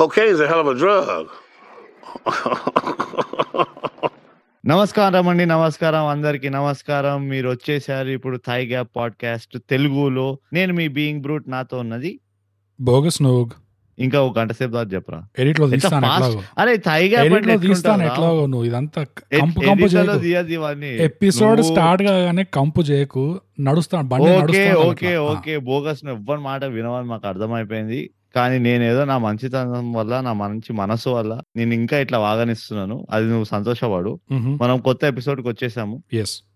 Cocaine's a hell of a drug. నమస్కారం అండి నమస్కారం అందరికి నమస్కారం. మీరు వచ్చేసారు ఇప్పుడు థై గ్యాప్ పాడ్కాస్ట్ తెలుగులో. నేను మీ బీయింగ్ బ్రూట్ నాతో ఉన్నది. బోగస్ నువ్వు ఇంకా ఒక గంట సేపు దాకా చెప్పరా? ఎడిట్లో తీస్తాను. ఎట్లాగో. అరే థై గ్యాప్ ఎడిట్లో తీస్తాను ఎట్లాగో నువ్వు. ఇదంతా కంపు కంపు చేయకు. ఎపిసోడ్ నువ్వు- స్టార్ట్ కాగానే కంపు చేయకు. నడుస్తాను బండి ఓకే నడుస్తాను ఓకే. ఓకే బోగస్ ఎవ్వరి మాట వినవని మాకు అర్థమైపోయింది. కానీ నేనేదో నా మంచితనం వల్ల నా మంచి మనసు వల్ల నేను ఇంకా ఇట్లా వాగనిస్తున్నాను. అది నువ్వు సంతోషపడు. మనం కొత్త ఎపిసోడ్కి వచ్చేసాము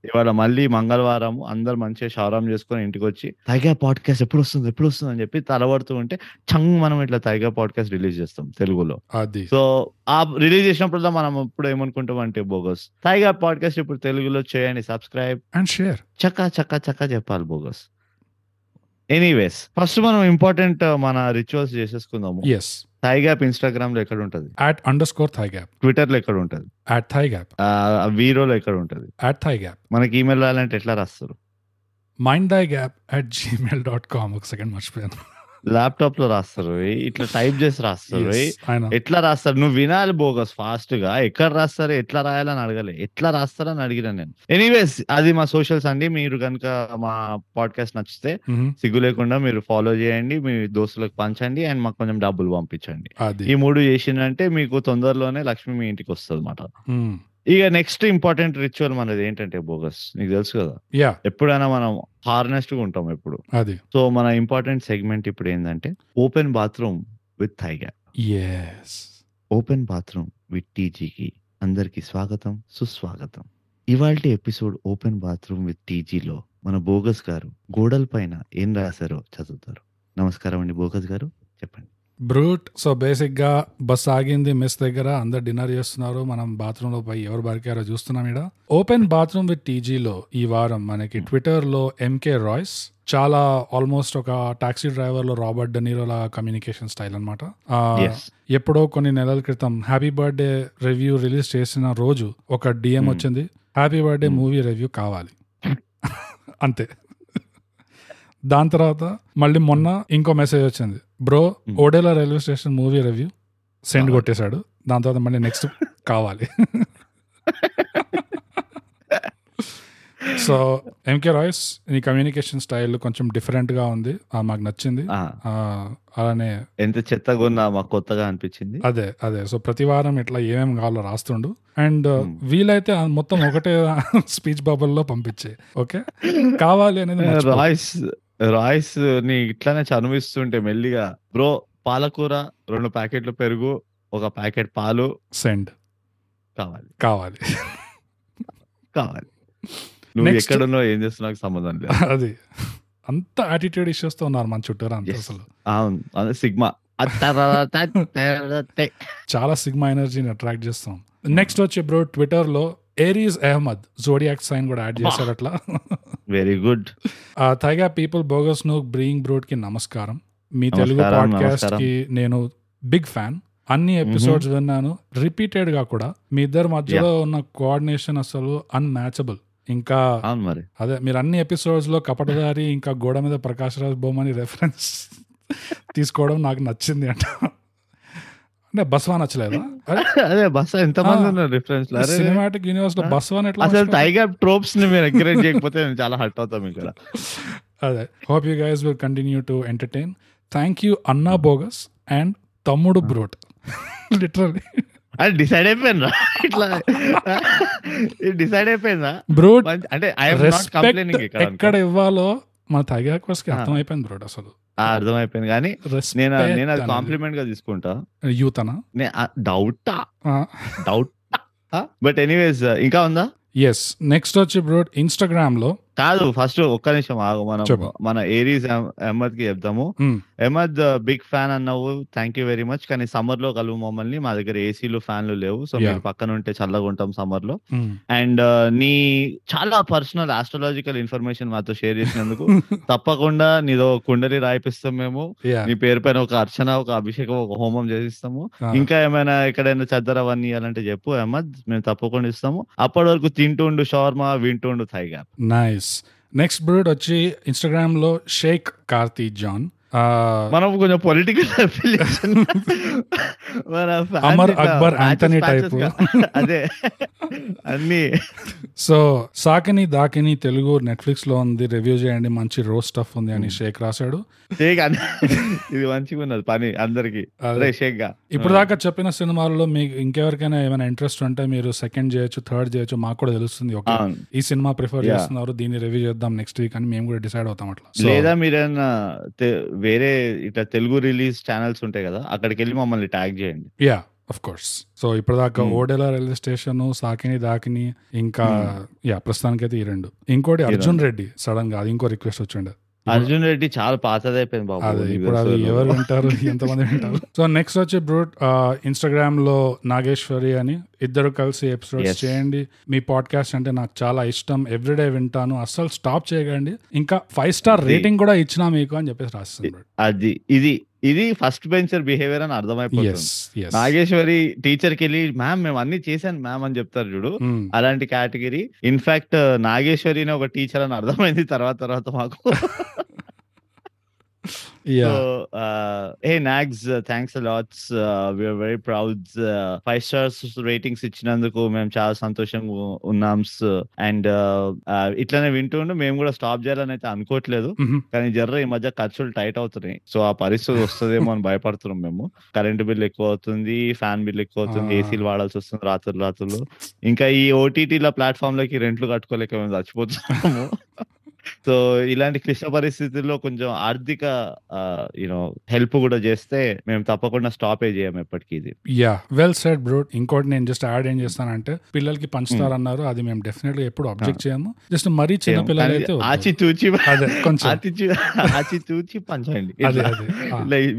ఇవాళ మళ్ళీ మంగళవారం అందరు మంచిగా షారాం చేసుకొని ఇంటికి వచ్చి తైగా పాడ్కాస్ట్ ఎప్పుడు వస్తుంది ఎప్పుడు వస్తుంది అని చెప్పి తలబడుతూ ఉంటే చంగ్ మనం ఇట్లా తైగా పాడ్కాస్ట్ రిలీజ్ చేస్తాం తెలుగులో. అది. సో ఆ రిలీజ్ చేసినప్పుడు మనం ఇప్పుడు ఏమనుకుంటాం అంటే బోగస్. తైగా పాడ్కాస్ట్ ఇప్పుడు తెలుగులో చేయండి సబ్స్క్రైబ్. అండ్ షేర్ చక్క చక్క చక్క చెప్పాలి బోగస్. ఎనీవేస్ ఫస్ట్ మనం ఇంపార్టెంట్ మన రిచువల్స్ చేసేసుకుందాము. ఎస్ థై గ్యాప్ ఇన్స్టాగ్రామ్లో ఎక్కడ ఉంటది at underscore thigh gap ట్విట్టర్లో ఎక్కడ ఉంటది అట్ థై గ్యాప్ వీరోలో ఎక్కడ ఉంటది అట్ థై గ్యాప్ మనకి ఈమెయిల్ రాయాలంటే ఎట్లా రాస్తారు? Mind thy gap at Gmail dot com ఒక సెకండ్ మర్చిపోయాను. ల్యాప్టాప్లో రాస్తారు. ఇట్లా టైప్ చేసి రాస్తారు. ఎట్లా రాస్తారు? నువ్వు వినాలి బోగస్ ఫాస్ట్గా ఎక్కడ రాస్తారు? ఎట్లా రాయాలని అడగలే. ఎట్లా రాస్తారని అడిగిన నేను. ఎనీవేస్ అది మా సోషల్స్ అండి. మీరు కనుక మా పాడ్కాస్ట్ నచ్చితే. సిగ్గు లేకుండా మీరు ఫాలో చేయండి. మీ దోస్తులకు పంచండి. అండ్ మాకు కొంచెం డబ్బులు పంపించండి. ఈ మూడు చేసిందంటే మీకు తొందరలోనే లక్ష్మి మీ ఇంటికి వస్తుంది అనమాట మ్. ఇక నెక్స్ట్ ఇంపార్టెంట్ రిచువల్ మనది ఏంటంటే బోగస్ నీకు తెలుసు కదా? యా ఎప్పుడైనా మనం హార్నెస్ట్గా ఉంటాం ఎప్పుడు. అది. సో మన ఇంపార్టెంట్ సెగ్మెంట్ ఇప్పుడు ఏంటంటే ఓపెన్ బాత్రూమ్ విత్ థైగా ఎస్ ఓపెన్ బాత్రూమ్ విత్ టీజీకి అందరికి స్వాగతం సుస్వాగతం. ఇవాళ ఎపిసోడ్ ఓపెన్ బాత్రూమ్ విత్ టీజీలో మన బోగస్ గారు గోడల పైన ఏం రాశారో చదువుతారు. నమస్కారం అండి బోగస్ గారు. చెప్పండి. బ్రూట్. సో బేసిక్గా బస్ ఆగింది మెస్ దగ్గర. అందరు డిన్నర్ చేస్తున్నారు. మనం బాత్రూమ్లో పోయి ఎవరు బరికారో చూస్తున్నాం ఇక్కడ ఓపెన్ బాత్రూమ్ విత్ టీజీలో ఈ వారం మనకి ట్విట్టర్లో ఎంకే రాయ్స్ చాలా ఆల్మోస్ట్ ఒక టాక్సీ డ్రైవర్లో రాబర్ట్ డెనీరో లా కమ్యూనికేషన్ స్టైల్ అనమాట ఎప్పుడో కొన్ని నెలల క్రితం హ్యాపీ బర్త్డే రివ్యూ రిలీజ్ చేసిన రోజు ఒక డిఎం Hmm. వచ్చింది. Happy birthday Hmm. Movie review కావాలి. అంతే. దాని తర్వాత మళ్ళీ మొన్న ఇంకో మెసేజ్ వచ్చింది. Bro Hmm. Odela railway station movie review send. కొట్టేశాడు. దాని తర్వాత మళ్ళీ నెక్స్ట్ కావాలి. సో ఎంకే రాయ్స్ నీ కమ్యూనికేషన్ స్టైల్ కొంచెం డిఫరెంట్గా ఉంది. మాకు నచ్చింది. అలానే ఎంత చెత్తగా ఉన్నా మాకు కొత్తగా అనిపించింది. అదే అదే. సో ప్రతి వారం ఇట్లా ఏమేమి కావాలో రాస్తుండు. And Hmm. వీలైతే మొత్తం ఒకటే స్పీచ్ బబుల్లో పంపించే. ఓకే కావాలి అనేది. రాయిస్ రాయిస్ని ఇట్లానే చనువిస్తుంటే మెల్లిగా బ్రో పాలకూర రెండు ప్యాకెట్లు పెరుగు ఒక ప్యాకెట్ పాలు సెండ్. కావాలి. కావాలి. కావాలి. నువ్వు Next. ఎక్కడున్నావు ఏం చేస్తున్నావు సంబంధం లేదు. అది. అంత యాటిట్యూడ్ ఇష్యూస్తో ఉన్నారు మన Yes. అసలు. అవును. అదే sigma. Aries Ahmed zodiac sign కూడా యాడ్ చేశారు అట్లా. వెరీ గుడ్ తైగా పీపుల్ బోగస్ నో బ్రీయింగ్ బ్రోడ్కి నమస్కారం. మీ తెలుగు పాడ్కాస్ట్కి నేను బిగ్ ఫ్యాన్ అన్ని ఎపిసోడ్స్ విన్నాను. రిపీటెడ్గా కూడా. మీ ఇద్దరి మధ్యలో ఉన్న కోఆర్డినేషన్ అసలు అన్మ్యాచబుల్ ఇంకా అదే మీరు అన్ని ఎపిసోడ్స్లో కపటదారి ఇంకా గోడ మీద ప్రకాశ్ రాజ్ బొమ్మని రెఫరెన్స్ తీసుకోవడం నాకు నచ్చింది అంట. అంటే బస్వా నచ్చలేదా? అదే బస్ ఎంత మంది ఉన్నారు డిఫరెన్స్ సినిమాటిక్ యూనివర్స్లో బస్వాన్ ఎట్లా అసలు? టైగర్ ట్రోప్స్ని మీరు ఎంకరేజ్ చేయకపోతే నేను చాలా హర్ట్ అవుతాం ఇక్కడ అదే. Hope you guys will continue to entertain thank you అన్నా బోగస్ అండ్ తమ్ముడు బ్రోట్ లిటరల్లీ అది డిసైడ్ అయిపోయిందా? ఇట్లా డిసైడ్ అయిపోయిందా? బ్రోట్ అంటే ఎక్కడ ఇవ్వాలో మన తగాక్వస్కి అర్థమైపోయింది బ్రోట్ అసలు. అర్థమైపోయింది. కానీ నేను నేను అది కాంప్లిమెంట్గా తీసుకుంటా. యూత్ అనా డౌటా డౌట్ బట్ ఎనీవేస్ ఇంకా ఉందా? ఎస్ నెక్స్ట్ వచ్చి బ్రోట్ ఇన్స్టాగ్రామ్లో కాదు ఫస్ట్ ఒక్క నిమిషం ఆగు. మనం. మన ఏరీస్ అహ్మద్కి Hmm. అహ్మద్ బిగ్ ఫ్యాన్ అన్నావు. థ్యాంక్ యూ వెరీ మచ్ కానీ సమ్మర్లో కలువు మమ్మల్ని. మా దగ్గర ఏసీలు ఫ్యాన్లు లేవు. సో. మీరు పక్కన ఉంటే చల్లగా ఉంటాం సమ్మర్లో. Hmm. అండ్ నీ చాలా పర్సనల్ ఆస్ట్రాలజికల్ ఇన్ఫర్మేషన్ మాతో షేర్ చేసినందుకు తప్పకుండా నీదో కుండలి రాయిపిస్తాం మేము. నీ పేరు పైన ఒక అర్చన ఒక అభిషేకం ఒక హోమం చేసిస్తాము. Ah. ఇంకా ఏమైనా ఎక్కడైనా చద్దర అవన్నీ ఇవ్వాలంటే చెప్పు అహ్మద్ మేము తప్పకుండా ఇస్తాము. అప్పటి వరకు తింటుండు షవర్మా వింటుండు థైగా నైస్ నెక్స్ట్ బ్రూడ్ వచ్చి ఇన్స్టాగ్రామ్లో షేక్ కార్తీ జాన్ మనం కొంచెం political affiliation Amar Akbar type. గా- అదే. అన్ని. సో సాకిని దాకిని తెలుగు నెట్ఫ్లిక్స్లో ఉంది రివ్యూ చేయండి మంచి రోజ్ స్టఫ్ ఉంది అని షేక్ రాశాడు. షేక్ అన్ని ఇది మంచిగా ఉన్నది పని అందరికి. అదే. షేక్గా ఇప్పుడు దాకా చెప్పిన సినిమాల్లో మీకు ఇంకెవరికైనా ఏమైనా ఇంట్రెస్ట్ ఉంటే మీరు సెకండ్ చేయొచ్చు థర్డ్ చేయొచ్చు మాకు కూడా తెలుస్తుంది. ఓకే. అవును. ఈ సినిమా ప్రిఫర్. చేస్తున్నారు దీన్ని రివ్యూ చేద్దాం నెక్స్ట్ వీక్ అని మేము కూడా డిసైడ్ అవుతాం అట్లా. లేదా మీరేమన్నా తె- వేరే ఇట్లా తెలుగు రిలీజ్ ఛానల్స్ ఉంటాయి కదా అక్కడికి వెళ్ళి మమ్మల్ని ట్యాగ్ చేయండి. యా ఆఫ్ కోర్స్ సో ఇప్పటిదాకా Hmm. Odela railway station Saakini Daakini ఇంకా యా ప్రస్తుతానికైతే ఈ రెండు. ఇంకోటి అర్జున్ రెడ్డి సడన్గా అది ఇంకో రిక్వెస్ట్ వచ్చిండే. అర్జున్ రెడ్డి చాలా పాతదైపోయింది బాబు అదే నీకు ఇప్పుడు అది. ఎవరు వింటారు ఎంతమంది వింటారు? సో నెక్స్ట్ వచ్చి బ్రూట్ ఇన్స్టాగ్రామ్లో నాగేశ్వరి అని ఇద్దరు కలిసి ఎపిసోడ్స్. చేయండి. మీ పాడ్కాస్ట్ అంటే నాకు చాలా ఇష్టం. ఎవ్రీడే వింటాను. అస్సలు స్టాప్ చేయకండి. ఇంకా ఫైవ్ స్టార్ రేటింగ్ కూడా ఇచ్చినా మీకు అని చెప్పేసి రాస్తుంది అది ఇది ఇది ఫస్ట్ బెంచర్ బిహేవియర్ అని అర్థమైపోతుంది. నాగేశ్వరి టీచర్కి వెళ్ళి మ్యామ్ మేము అన్ని చేశాను మ్యామ్ అని చెప్తారు చూడు. Hmm. అలాంటి కేటగిరీ ఇన్ఫాక్ట్ నాగేశ్వరిని ఒక టీచర్ అని అర్థమైంది తర్వాత తర్వాత మాకు. Yeah so hey నాగ్స్ thanks lots we're very proud five stars ratings ఇచ్చినందుకు మేము చాలా సంతోషంగా ఉన్నాం అండ్ ఇట్లానే వింటుండే మేము కూడా స్టాప్ చేయాలని అయితే అనుకోవట్లేదు. కానీ జర్ర ఈ మధ్య ఖర్చులు టైట్ అవుతున్నాయి. సో ఆ పరిస్థితి వస్తుందేమో అని భయపడుతున్నాం మేము. కరెంట్ బిల్ ఎక్కువ అవుతుంది ఫ్యాన్ బిల్ ఎక్కువ అవుతుంది. ఏసీలు వాడాల్సి వస్తుంది రాత్రులు రాత్రులు. ఇంకా ఈ ఓటీటీల ప్లాట్ఫామ్లోకి రెంట్లు కట్టుకోలేక మేము చచ్చిపోతున్నాము. సో ఇలాంటి క్లిష్ట పరిస్థితుల్లో కొంచెం ఆర్థిక యూనో హెల్ప్ కూడా చేస్తే మేము తప్పకుండా స్టాప్ చేయం ఎప్పటికీ ఇది. యా వెల్ సెడ్ బ్రో ఇంకోటి నేను జస్ట్ యాడ్ ఏం చేస్తానంటే పిల్లలకి పంచుతారన్నారు అది మేము డెఫినెట్గా ఎప్పుడు అబ్జెక్ట్ చేయము. జస్ట్ మరీ చిన్న పిల్లలు అయితే వద్దు. ఆచి తూచి అదే కొంచెం. ఆచి చూ- ఆచి తూచి పంచండి. ఇట్లా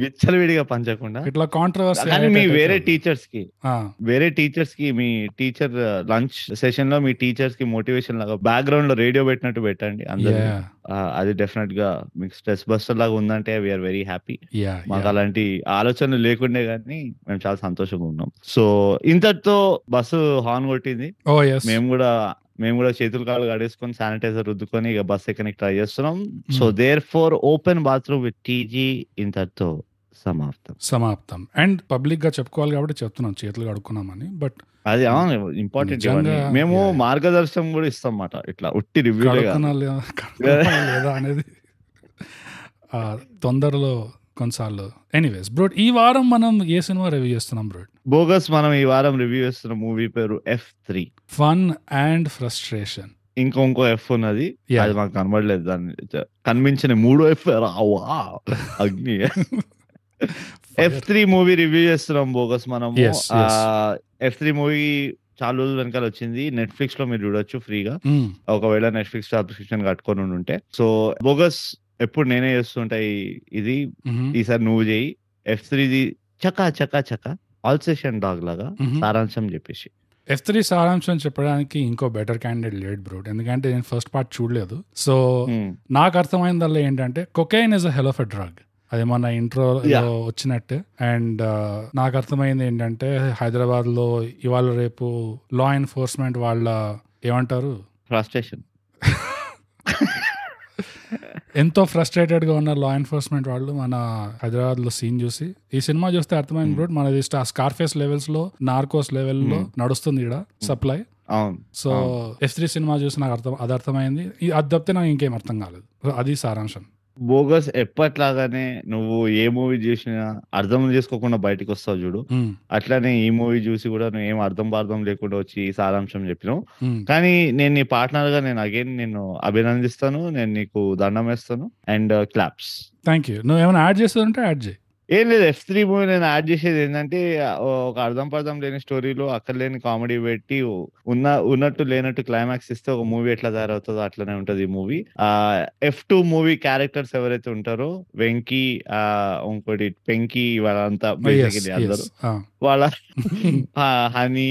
విచ్చలవిడిగా పంచకుండా. ఇట్లా కాంట్రవర్సీ మీ వేరే టీచర్స్కి ఆ, వేరే టీచర్స్కి మీ టీచర్ లంచ్ సెషన్లో మీ టీచర్స్కి మోటివేషన్ లాగా బ్యాక్గ్రౌండ్లో రేడియో పెట్టినట్టు పెట్టండి. అందరూ అది డెఫినెట్గా మీకు స్ట్రెస్ బస్టర్ లాగా ఉందంటే వీఆర్ వెరీ హ్యాపీ మాకు. అలాంటి ఆలోచనలు లేకుండే గానీ మేము చాలా సంతోషంగా ఉన్నాం. సో ఇంతటితో బస్సు హార్న్ కొట్టింది. Oh, yes. మేము కూడా మేము కూడా చేతులు కాళ్ళు కడేసుకొని శానిటైజర్ రుద్దుకొని ఇక బస్ ఎక్కనికి ట్రై చేస్తున్నాం. So therefore open bathroom with TG ఇంతటితో సమాప్తం. సమాప్తం. అండ్ పబ్లిక్గా చెప్పుకోవాలి కాబట్టి చెప్తున్నాం చేతులు కడుక్కున్నామని. బట్ అది అవును ఇంపార్టెంట్ మేము. మార్గదర్శనం కూడా ఇస్తాం అన్నమాట ఇట్లా ఉట్టి రివ్యూ అనేది. తొందరలో కొన్నిసార్లు. ఎనీవేస్ బ్రోడ్ ఈ వారం మనం ఏ సినిమా రివ్యూ చేస్తున్నాం బ్రోడ్? బోగస్ మనం ఈ వారం రివ్యూ చేస్తున్న మూవీ పేరు F three fun and frustration ఇంకో ఇంకో ఎఫ్ ఉన్నది. అది మాకు కనబడలేదు దాన్ని. కనిపించిన మూడో ఎఫ్ రావా అగ్ని. ఎఫ్ త్రీ మూవీ రివ్యూ చేస్తున్నాం బోగస్ మనము yes. ఎఫ్ త్రీ మూవీ చాలా రోజుల వెనకాల వచ్చింది నెట్ఫ్లిక్స్లో మీరు చూడొచ్చు ఫ్రీగా. ఒకవేళ నెట్ఫ్లిక్స్ సబ్స్క్రిప్షన్ కట్టుకొని ఉంటే సో బోగస్ ఎప్పుడు నేనే చేస్తుంటా ఈ- ఇది. ఈసారి నువ్వు చేయి ఎఫ్ త్రీది చకా చకా చకా ఆల్ సెషన్ డాగ్ లాగా. సారాంశం చెప్పేసి ఎఫ్ త్రీ సారాంశం చెప్పడానికి ఇంకో బెటర్ క్యాండిడేట్ లేట్ బ్రోడ్ ఎందుకంటే నేను ఫస్ట్ పార్ట్ చూడలేదు సో. నాకు అర్థమైందల్లా ఏంటంటే cocaine is a hell of a drug అది మన ఇంట్రో. వచ్చినట్టు. అండ్ నాకు అర్థమైంది ఏంటంటే హైదరాబాద్లో ఇవాళ రేపు లా ఎన్ఫోర్స్మెంట్ వాళ్ళ ఏమంటారు? ఫ్రస్ట్రేషన్ ఎంతో ఫ్రస్ట్రేటెడ్గా ఉన్న లా ఎన్ఫోర్స్మెంట్ వాళ్ళు మన హైదరాబాద్లో సీన్ చూసి. ఈ సినిమా చూస్తే అర్థమైంది బ్రో మనది స్కార్ఫేస్ లెవెల్స్లో నార్కోస్ లెవెల్లో నడుస్తుంది ఇక్కడ supply so F three cinema చూసి నాకు అర్థం అది అర్థమైంది. అది తప్పితే నాకు ఇంకేం అర్థం కాలేదు. అది సారాంశం. బోగస్ ఎప్పట్లాగానే నువ్వు ఏ మూవీ చూసినా అర్థం చేసుకోకుండా బయటకు వస్తావు చూడు. అట్లానే ఈ మూవీ చూసి కూడా నువ్వు ఏం అర్థం పార్థం లేకుండా వచ్చి ఈ సారాంశం చెప్పినావు. కానీ నేను నీ పార్ట్నర్గా నేను అగైన్ నేను అభినందిస్తాను నేను నీకు దండం వేస్తాను. అండ్ క్లాప్స్ థ్యాంక్ యూ నువ్వు ఏమైనా యాడ్ చేస్తుంటే యాడ్ చేయి. ఏం లేదు ఎఫ్ త్రీ మూవీ నేను యాడ్ చేసేది ఏంటంటే ఒక అర్థం పర్థం లేని స్టోరీలో అక్కడ లేని కామెడీ పెట్టి ఉన్న ఉన్నట్టు లేనట్టు క్లైమాక్స్ ఇస్తే ఒక మూవీ ఎట్లా తయారవుతుందో అట్లనే ఉంటది ఈ మూవీ ఆ ఎఫ్ టూ మూవీ క్యారెక్టర్స్ ఎవరైతే ఉంటారో వెంకీ ఆ ఇంకోటి పెంకి వాళ్ళంతా yes. అందరూ. వాళ్ళ హనీ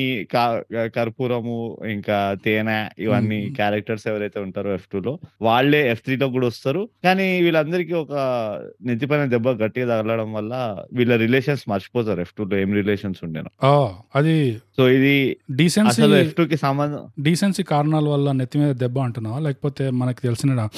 కర్పూరము ఇంకా తేనె ఇవన్నీ. క్యారెక్టర్స్ ఎవరైతే ఉంటారో ఎఫ్ టూ లో వాళ్ళే ఎఫ్ త్రీ లో కూడా వస్తారు కానీ వీళ్ళందరికీ ఒక నెత్తిపైన దెబ్బ గట్టిగా తగలడం వల్ల వీళ్ళ రిలేషన్స్ మర్చిపోతారు. ఎఫ్ టూ లో ఏం రిలేషన్స్ ఉండేను. అది సో ఇది డీసెన్సీ ఎఫ్ టూ కి సంబంధం డీసెన్సీ కారణాల వల్ల నెత్తి మీద దెబ్బ అంటున్నావా? లేకపోతే మనకి తెలిసిన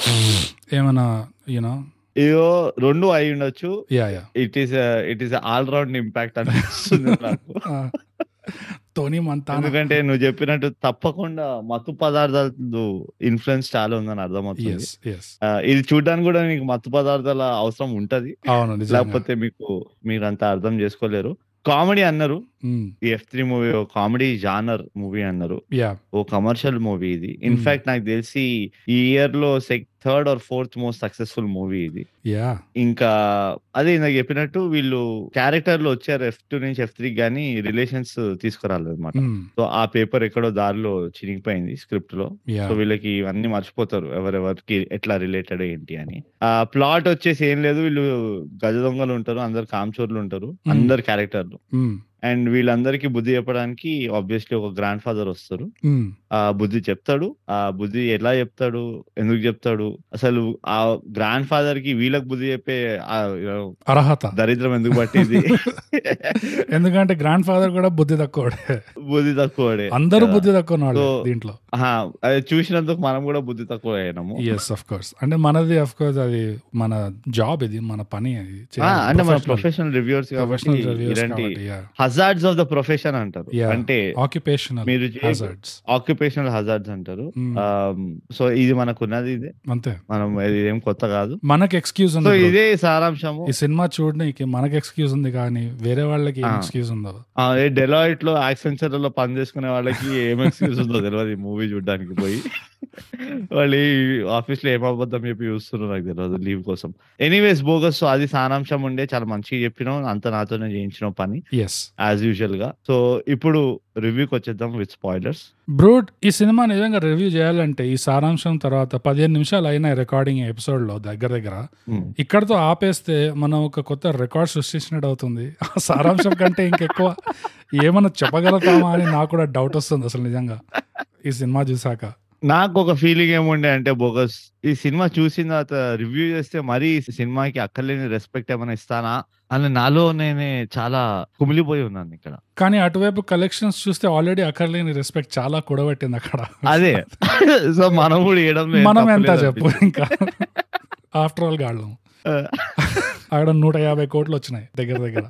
ఏమైనా యూనో ఏదో రెండు అయి ఉండొచ్చు. Yeah yeah it is it is all round impact అనిపిస్తుంది నాకు. టోనీ మంతానా? ఎందుకంటే నువ్వు చెప్పినట్టు తప్పకుండా మత్తు పదార్థాలు ఇన్ఫ్లుయెన్స్ చాలా ఉందని అర్థమవుతుంది. ఇది చూడడానికి కూడా మీకు మత్తు పదార్థాల అవసరం ఉంటది. లేకపోతే మీకు మీరు అంత అర్థం చేసుకోలేరు. కామెడీ అన్నారు. ఈ F three movie comedy genre movie అన్నారు. ఓ కమర్షియల్ మూవీ ఇది. ఇన్ఫాక్ట్ నాకు తెలిసి ఈ ఇయర్లో third or fourth most successful movie ఇది. యా ఇంకా అదే నాకు చెప్పినట్టు వీళ్ళు క్యారెక్టర్లో వచ్చారు ఎఫ్ టూ నుంచి ఎఫ్ త్రీ గానీ రిలేషన్స్ తీసుకురాలేదు అనమాట సో ఆ పేపర్ ఎక్కడో దారిలో చినిగిపోయింది స్క్రిప్ట్లో సో వీళ్ళకి ఇవన్నీ మర్చిపోతారు ఎవరెవరికి ఎట్లా రిలేటెడ్ ఏంటి అని. ఆ ప్లాట్ వచ్చేసి ఏం లేదు. వీళ్ళు గజ దొంగలు ఉంటారు అందరు కామచోర్లు ఉంటారు Hmm. అందరు క్యారెక్టర్లు. అండ్ వీళ్ళందరికీ బుద్ధి చెప్పడానికి ఆబ్వియస్లీ ఒక గ్రాండ్ ఫాదర్ వస్తారు ఆ బుద్ధి చెప్తాడు. ఆ బుద్ధి ఎలా చెప్తాడు? ఎందుకు చెప్తాడు? అసలు ఆ గ్రాండ్ ఫాదర్కి వీళ్ళకి బుద్ధి చెప్పే అర్హత. దరిద్రం ఎందుకు పట్టింది? ఎందుకంటే గ్రాండ్ ఫాదర్ కూడా బుద్ధి తక్కువడే. బుద్ధి తక్కువడే. అందరూ. బుద్ధి తక్కువ దీంట్లో. అది చూసినందుకు మనం కూడా బుద్ధి తక్కువ అయినాము. ఎస్ అఫ్ కోర్స్ అంటే మనది అఫ్ కోర్స్ అది మన జాబ్ ఇది మన పని అది. అంటే మన ప్రొఫెషనల్ రివ్యూర్స్ కాబట్టి హజార్డ్స్ ఆఫ్ ద ప్రొఫెషన్ అంటారు. అంటే ఆక్యుపేషనల్ మీరు ఆక్యుపేషనల్ హజార్డ్స్ అంటారు Mm. సో ఇది మనకు ఉన్నది ఇదే అంతే మనం ఇది ఏం కొత్త కాదు మనకి ఎక్స్క్యూజ్ ఉంది. ఇదే సారాంశము ఈ సినిమా చూడడానికి మనకి ఎక్స్క్యూజ్ ఉంది కానీ వేరే వాళ్ళకి. ఎక్స్క్యూజ్ ఏ డెలాయిట్లో యాక్సెంచర్లో పని చేసుకునే వాళ్ళకి ఏం ఎక్స్క్యూజ్ ఉందో తెలియదు ఈ మూవీ చూడడానికి పోయి వాళ్ళు ఆఫీస్లో ఏం అబద్ధం చెప్పి చూస్తున్నారు నాకు తెలియదు లీవ్ కోసం. ఎనీవేస్ బోగస్ సో అది సారాంశం ఉండే చాలా మంచిగా చెప్పినాం అంత నాతోనే చేయించిన పని. యాజ్ యూజువల్గా. సో ఇప్పుడు రివ్యూకి వచ్చేద్దాం విత్ స్పాయిలర్స్ బ్రూట్ ఈ సినిమా నిజంగా రివ్యూ చేయాలంటే ఈ సారాంశం తర్వాత పదిహేను నిమిషాలు అయిన రికార్డింగ్ ఎపిసోడ్లో దగ్గర దగ్గర. ఇక్కడతో ఆపేస్తే మనం ఒక కొత్త రికార్డ్ సృష్టించినట్టు అవుతుంది. ఆ సారాంశం కంటే ఇంకెక్కువ ఏమన్నా చెప్పగలుగుతామా అని నాకు కూడా డౌట్ వస్తుంది అసలు నిజంగా. ఈ సినిమా చూసాక నాకు ఒక ఫీలింగ్ ఏముండే అంటే బోగస్ ఈ సినిమా చూసిన తర్వాత రివ్యూ చేస్తే మరీ సినిమాకి అక్కర్లేని రెస్పెక్ట్ ఏమైనా ఇస్తానా? అని నాలో నేనే చాలా కుమిలిపోయి ఉన్నాను ఇక్కడ. కానీ అటువైపు కలెక్షన్స్ చూస్తే ఆల్రెడీ అక్కర్లేని రెస్పెక్ట్ చాలా కూడబెట్టింది అక్కడ. అదే. సో మనం కూడా ఏం మనం ఎంత చెప్పు. ఇంకా? ఆఫ్టర్ ఆల్ గాళ్ళం. అక్కడ నూట యాభై కోట్లు వచ్చినాయి దగ్గర దగ్గర.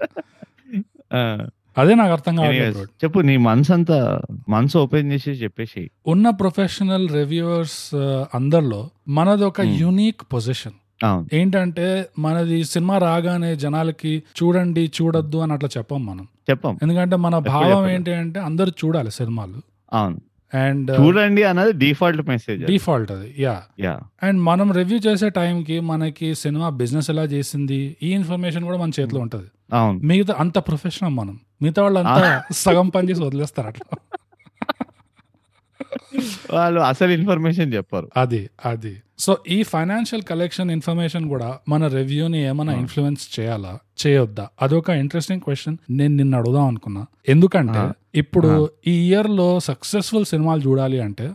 ఆ, అదే నాకు అర్థం కావట్లేదు bro. చెప్పు నీ మనసు అంతా మనసు ఓపెన్ చేసి చెప్పేసి ఉన్న ప్రొఫెషనల్ రివ్యూవర్స్ అందరిలో మనది ఒక Hmm. యూనిక్ పొజిషన్ అవును. ఏంటంటే మనది సినిమా రాగానే జనాలకి చూడండి చూడొద్దు అని అట్లా చెప్పం మనం. చెప్పాం. ఎందుకంటే మన భావం. ఏంటి అంటే అందరూ చూడాలి సినిమాలు. అవును. అండ్ చూడండి అన్నది డిఫాల్ట్ మెసేజ్ డిఫాల్ట్ అది యా యా అండ్ మనం రివ్యూ చేసే టైంకి మనకి సినిమా బిజినెస్ ఎలా చేసింది ఈ ఇన్ఫర్మేషన్ కూడా మన చేతిలో ఉంటది. అవును. మిగతా అంత ప్రొఫెషనల్ మనం. మిగతా వాళ్ళు అంతా సగం పని చేసి వదిలేస్తారు అట్లా వాళ్ళు అసలు ఇన్ఫర్మేషన్ చెప్పారు అది అది సో ఈ ఫైనాన్షియల్ కలెక్షన్ ఇన్ఫర్మేషన్ కూడా మన రివ్యూని ఏమైనా. ఇన్ఫ్లుయెన్స్ చేయాలా చేయొద్దా అదొక ఇంట్రెస్టింగ్ క్వశ్చన్ నేను నిన్న అడుగుదాం అనుకున్నా ఎందుకంటే. ఇప్పుడు. ఈ ఇయర్లో సక్సెస్ఫుల్ సినిమాలు చూడాలి అంటే.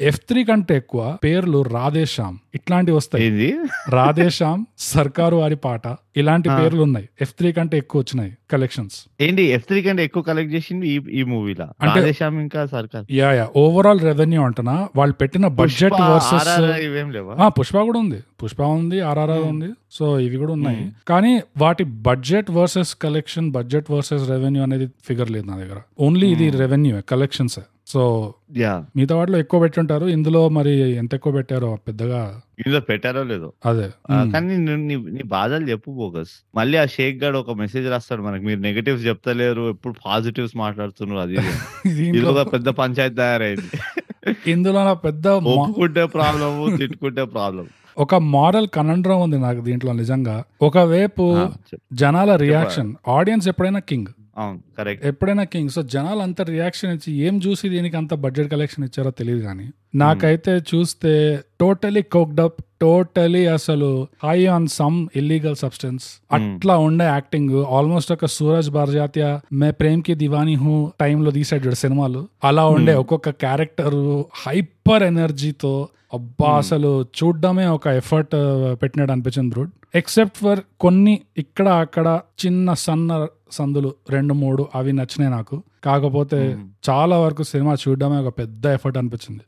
ఎఫ్ త్రీ కంటే ఎక్కువ పేర్లు రాధేశ్యామ్ ఇట్లాంటివి వస్తాయి. రాధేశ్యామ్ సర్కారు వారి పాట ఇలాంటి. పేర్లు ఉన్నాయి. ఎఫ్ త్రీ కంటే ఎక్కువ వచ్చినాయి కలెక్షన్స్ ఏంటి ఎఫ్ త్రీ కంటే ఎక్కువ కలెక్ట్ చేసింది ఈ మూవీలో అంటే- ఇంకా సర్కార్. Yeah yeah. ఓవరాల్ రెవెన్యూ అంటున్నా వాళ్ళు పెట్టిన బడ్జెట్ వర్సెస్ పుష్ప కూడా ఉంది. పుష్ప ఉంది ఆర్ఆర్ఆర్ Hmm. ఉంది. సో ఇవి కూడా ఉన్నాయి. Hmm. కానీ వాటి budget versus collection budget versus revenue అనేది ఫిగర్ లేదు నా దగ్గర. ఓన్లీ ఇది Hmm. Revenue collections so yeah మిగతా వాటిలో ఎక్కువ పెట్టుంటారు. ఇందులో మరి ఎంత ఎక్కువ పెట్టారో పెద్దగా ఇందులో పెట్టారో లేదో. అదే. కానీ నీ- నీ బాధలు చెప్పు బోగస్ మళ్ళీ ఆ షేక్ గాడు ఒక మెసేజ్ రాస్తాడు మనకి. మీరు నెగటివ్స్ చెప్తలేరు ఎప్పుడు పాజిటివ్స్ మాట్లాడుతున్నారు అది ఇది అని. ఇది దీంట్లో ఒక పెద్ద పంచాయతీ తయారైంది. ఇందులో నా పెద్ద ఒప్పుకుంటే ప్రాబ్లమ్ తిట్టుకుంటే ప్రాబ్లం ఒక మారల్ కనండ్రం ఉంది నాకు దీంట్లో నిజంగా. ఒకవైపు జనాల రియాక్షన్ ఆడియన్స్ ఎప్పుడైనా కింగ్ అవును కరెక్ట్ ఎప్పుడైనా కింగ్ సో జనాలు అంత రియాక్షన్ ఇచ్చి ఏం చూసి దీనికి అంత బడ్జెట్ కలెక్షన్ ఇచ్చారో తెలియదు కానీ నాకైతే చూస్తే టోటలీ కోక్డ్ అప్ టోటలీ అసలు high on some illegal substance అట్లా ఉండే యాక్టింగ్ ఆల్మోస్ట్ ఒక సూరజ్ బార్జాత్య మే ప్రేమ్కి దివానీ హూ టైంలో తీసాడు చూడు సినిమాలు. అలా ఉండే Hmm. ఒక్కొక్క క్యారెక్టర్ హైపర్ ఎనర్జీతో అబ్బా Hmm. అసలు చూడ్డమే ఒక ఎఫర్ట్ పెట్టినట్టు అనిపించింది బ్రూడ్ ఎక్సెప్ట్ ఫర్ కొన్ని ఇక్కడ అక్కడ చిన్న సన్న సందులు రెండు మూడు అవి నచ్చినాయి నాకు కాకపోతే. చాలా వరకు సినిమా చూడడమే ఒక పెద్ద ఎఫర్ట్ అనిపించింది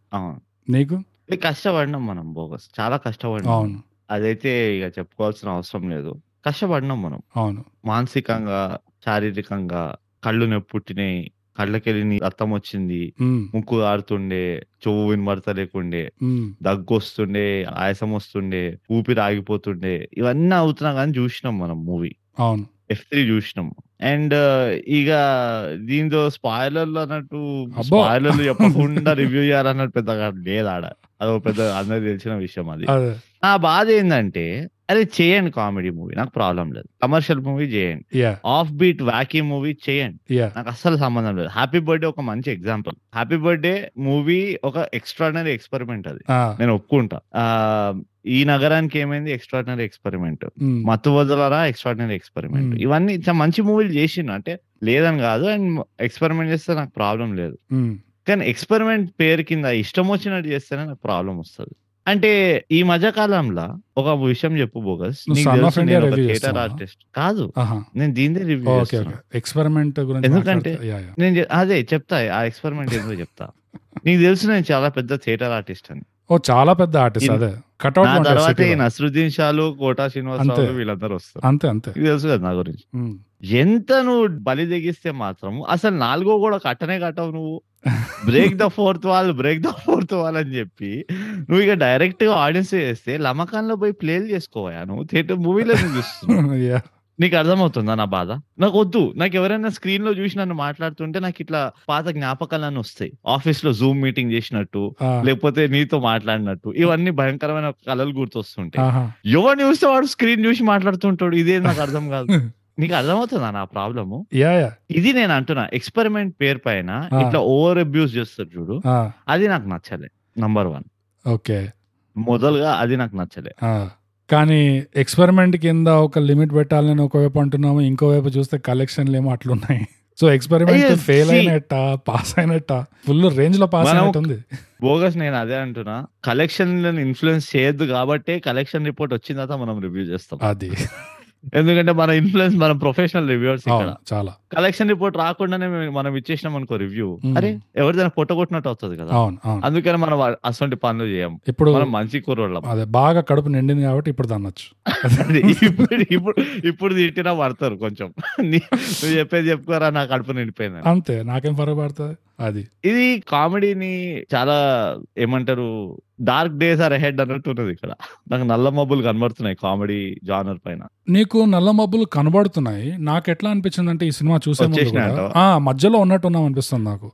నీకు కష్టపడినాం మనం బోగస్ చాలా కష్టపడినాం అవును అదైతే ఇక చెప్పుకోవాల్సిన అవసరం లేదు. కష్టపడినాం మనం. అవును. మానసికంగా, శారీరకంగా కళ్ళు నొప్పుట్టినాయి. కళ్ళకెళ్ళి నీ రక్తమొచ్చింది. హ్మ్. ముక్కు కారుతుండే. చెవు వినబడతలేకుండే. హ్మ్. దగ్గొస్తుండే. ఆయాసం వస్తుండే. ఊపిరి ఆగిపోతుండే. ఇవన్నీ అవుతున్నా గాని చూసినాం మనం మూవీ. అవును. ఎఫ్3 చూసినాం. అండ్ ఇగ దీంతో స్పాయిలర్‌లు అన్నట్టు! స్పాయిలర్‌లు చెప్పకుండా రివ్యూ చేయాలన్నట్టు పెద్దగా లేదాడ. అదొక పెద్ద అందరికి తెలిసిన విషయం అది. నా బాధేందంటే అరే చేయండి కామెడీ మూవీ. నాకు ప్రాబ్లమ్ లేదు. కమర్షియల్ మూవీ చేయండి. ఆఫ్ బీట్ వాకీ మూవీ చేయండి. నాకు అస్సలు సంబంధం లేదు. 'హ్యాపీ బర్త్‌డే' ఒక మంచి ఎగ్జాంపుల్. 'హ్యాపీ బర్త్‌డే' మూవీ ఒక ఎక్స్‌ట్రార్డినరీ ఎక్స్‌పెరిమెంట్ అది. ఆ! నేను ఒప్పుకుంటా. ఈ నగరానికి ఏమైంది ఎక్స్‌ట్రార్డినరీ ఎక్స్‌పెరిమెంట్. 'మత్తు వదలరా' ఎక్స్‌ట్రార్డినరీ ఎక్స్‌పెరిమెంట్. ఇవన్నీ మంచి మూవీలు చేసిండు. అంటే లేదని కాదు. అండ్ ఎక్స్‌పెరిమెంట్ చేస్తే నాకు ప్రాబ్లమ్ లేదు. హ్మ్. కానీ ఎక్స్‌పెరిమెంట్ పేరు కింద ఇష్టం వచ్చినట్టు చేస్తేనే నాకు ప్రాబ్లమ్ వస్తది. అంటే ఈ మధ్య కాలంలో ఒక విషయం చెప్పు బోగస్. థియేటర్? ఆర్టిస్ట్ కాదు. నేను రివ్యూ. ఓకే. ఎక్స్‌పెరిమెంట్ గురించి ఎందుకంటే! నేను అదే చెప్తా. ఆ ఎక్స్‌పెరిమెంట్ ఏందో చెప్తా. నీకు తెలుసు నేను చాలా పెద్ద థియేటర్ ఆర్టిస్ట్ అని. ఓహ్! చాలా పెద్ద ఆర్టిస్ట్ అదే. ఉంటాయి తర్వాతే ఈ. నసరుద్దీన్ షాలు, కోటా అంతే. శ్రీనివాసరావులు వీళ్ళందరూ వస్తారు. అంతే. అంతే. తెలుసు కదా నా గురించి. ఎంత నువ్వు బలి తెగిస్తే మాత్రం అసలు నాలుగో కూడా కట్టనే కట్టవు నువ్వు. Break the fourth wall, break the fourth wall అని చెప్పి నువ్వు ఇక డైరెక్ట్‌గా ఆడియన్స్ చేస్తే లమకాన్‌లో పోయి ప్లేలు చేసుకోవయ్యా నువ్వు. థియేటర్ మూవీలో చూస్తున్నావు? యాహ్! నీకు అర్థమవుతుందా నా బాధ? నాకొద్దు. నాకు ఎవరైనా స్క్రీన్‌లో చూసి నన్ను మాట్లాడుతుంటే నాకు ఇట్లా పాత జ్ఞాపకాలన్నీ వస్తాయి. ఆఫీస్‌లో జూమ్ మీటింగ్ చేసినట్టు! లేకపోతే నీతో మాట్లాడినట్టు ఇవన్నీ భయంకరమైన కలలు గుర్తొస్తుంటాయి. ఆహా! ఎవరిని చూస్తే వాడు స్క్రీన్ చూసి మాట్లాడుతుంటాడు. ఇదేంది నాకు అర్థం కాదు. నీకు అర్థమవుతుందా నా ప్రాబ్లము? ఇది నేను అంటున్నా. ఎక్స్‌పెరిమెంట్ పేరు పైన! ఇట్లా ఓవర్ అబ్యూజ్ చేస్తారు చూడు. అది నాకు నచ్చలే. నంబర్ 1. ఓకే. మొదలుగా అది నాకు నచ్చలే. కానీ ఎక్స్‌పెరిమెంట్ కింద ఒక లిమిట్ పెట్టాలని ఒకవైపు అంటున్నాము. ఇంకోవైపు చూస్తే కలెక్షన్‌లేమో అట్లున్నాయి. So experiment! ఫెయిల్ అయినట్టా? పాస్ అయినట్టా? ఫుల్ రేంజ్‌లో పాస్ మనం అయినట్టుంది. బోగస్ నేను అదే అంటున్నా. కలెక్షన్‌లను ఇన్‌ఫ్లూయెన్స్ చేయొద్దు కాబట్టే కలెక్షన్ రిపోర్ట్ వచ్చిన తర్వాత మనం రివ్యూ చేస్తాం. అది. ఎందుకంటే మన ఇన్‌ఫ్లూయెన్స్ మనం ప్రొఫెషనల్ రివ్యూవర్స్ ఇక్కడ. చాలా. కలెక్షన్ రిపోర్ట్ రాకుండానే మనం ఇచ్చేసినాం అనుకో రివ్యూ. అరే! ఎవరిదైనా పొట్టగొట్టినట్టు అవుతది కదా! అందుకని మనం అసొంటి పనులు చేయం. ఇప్పుడు మనం మంచి కుర్రోళ్ళం. అదే బాగా కడుపు నిండింది కాబట్టి ఇప్పుడు తన్నొచ్చు. అదే ఇప్పుడు ఇప్పుడు ఇప్పుడు తిట్టినా పడతారు కొంచెం. నీ నువ్వు చెప్పేది చెప్పుకోరా నా కడుపు నిండిపోయిందని. అంతే. నాకేం పడతది? అది. ఇది కామెడీని చాలా ఏమంటారు డార్క్ డేస్ ఆర్ అహెడ్ అన్నట్టు ఉన్నది ఇక్కడ. నాకు నల్ల మబ్బులు కనబడుతున్నాయి కామెడీ జానర్ పైన. నీకు నల్ల మబ్బులు కనబడుతున్నాయి. నాకెట్లా అనిపించిందంటే ఈ సినిమా చూసే! మధ్యలో ఉన్నట్టున్నాం అనిపిస్తుంది నాకు.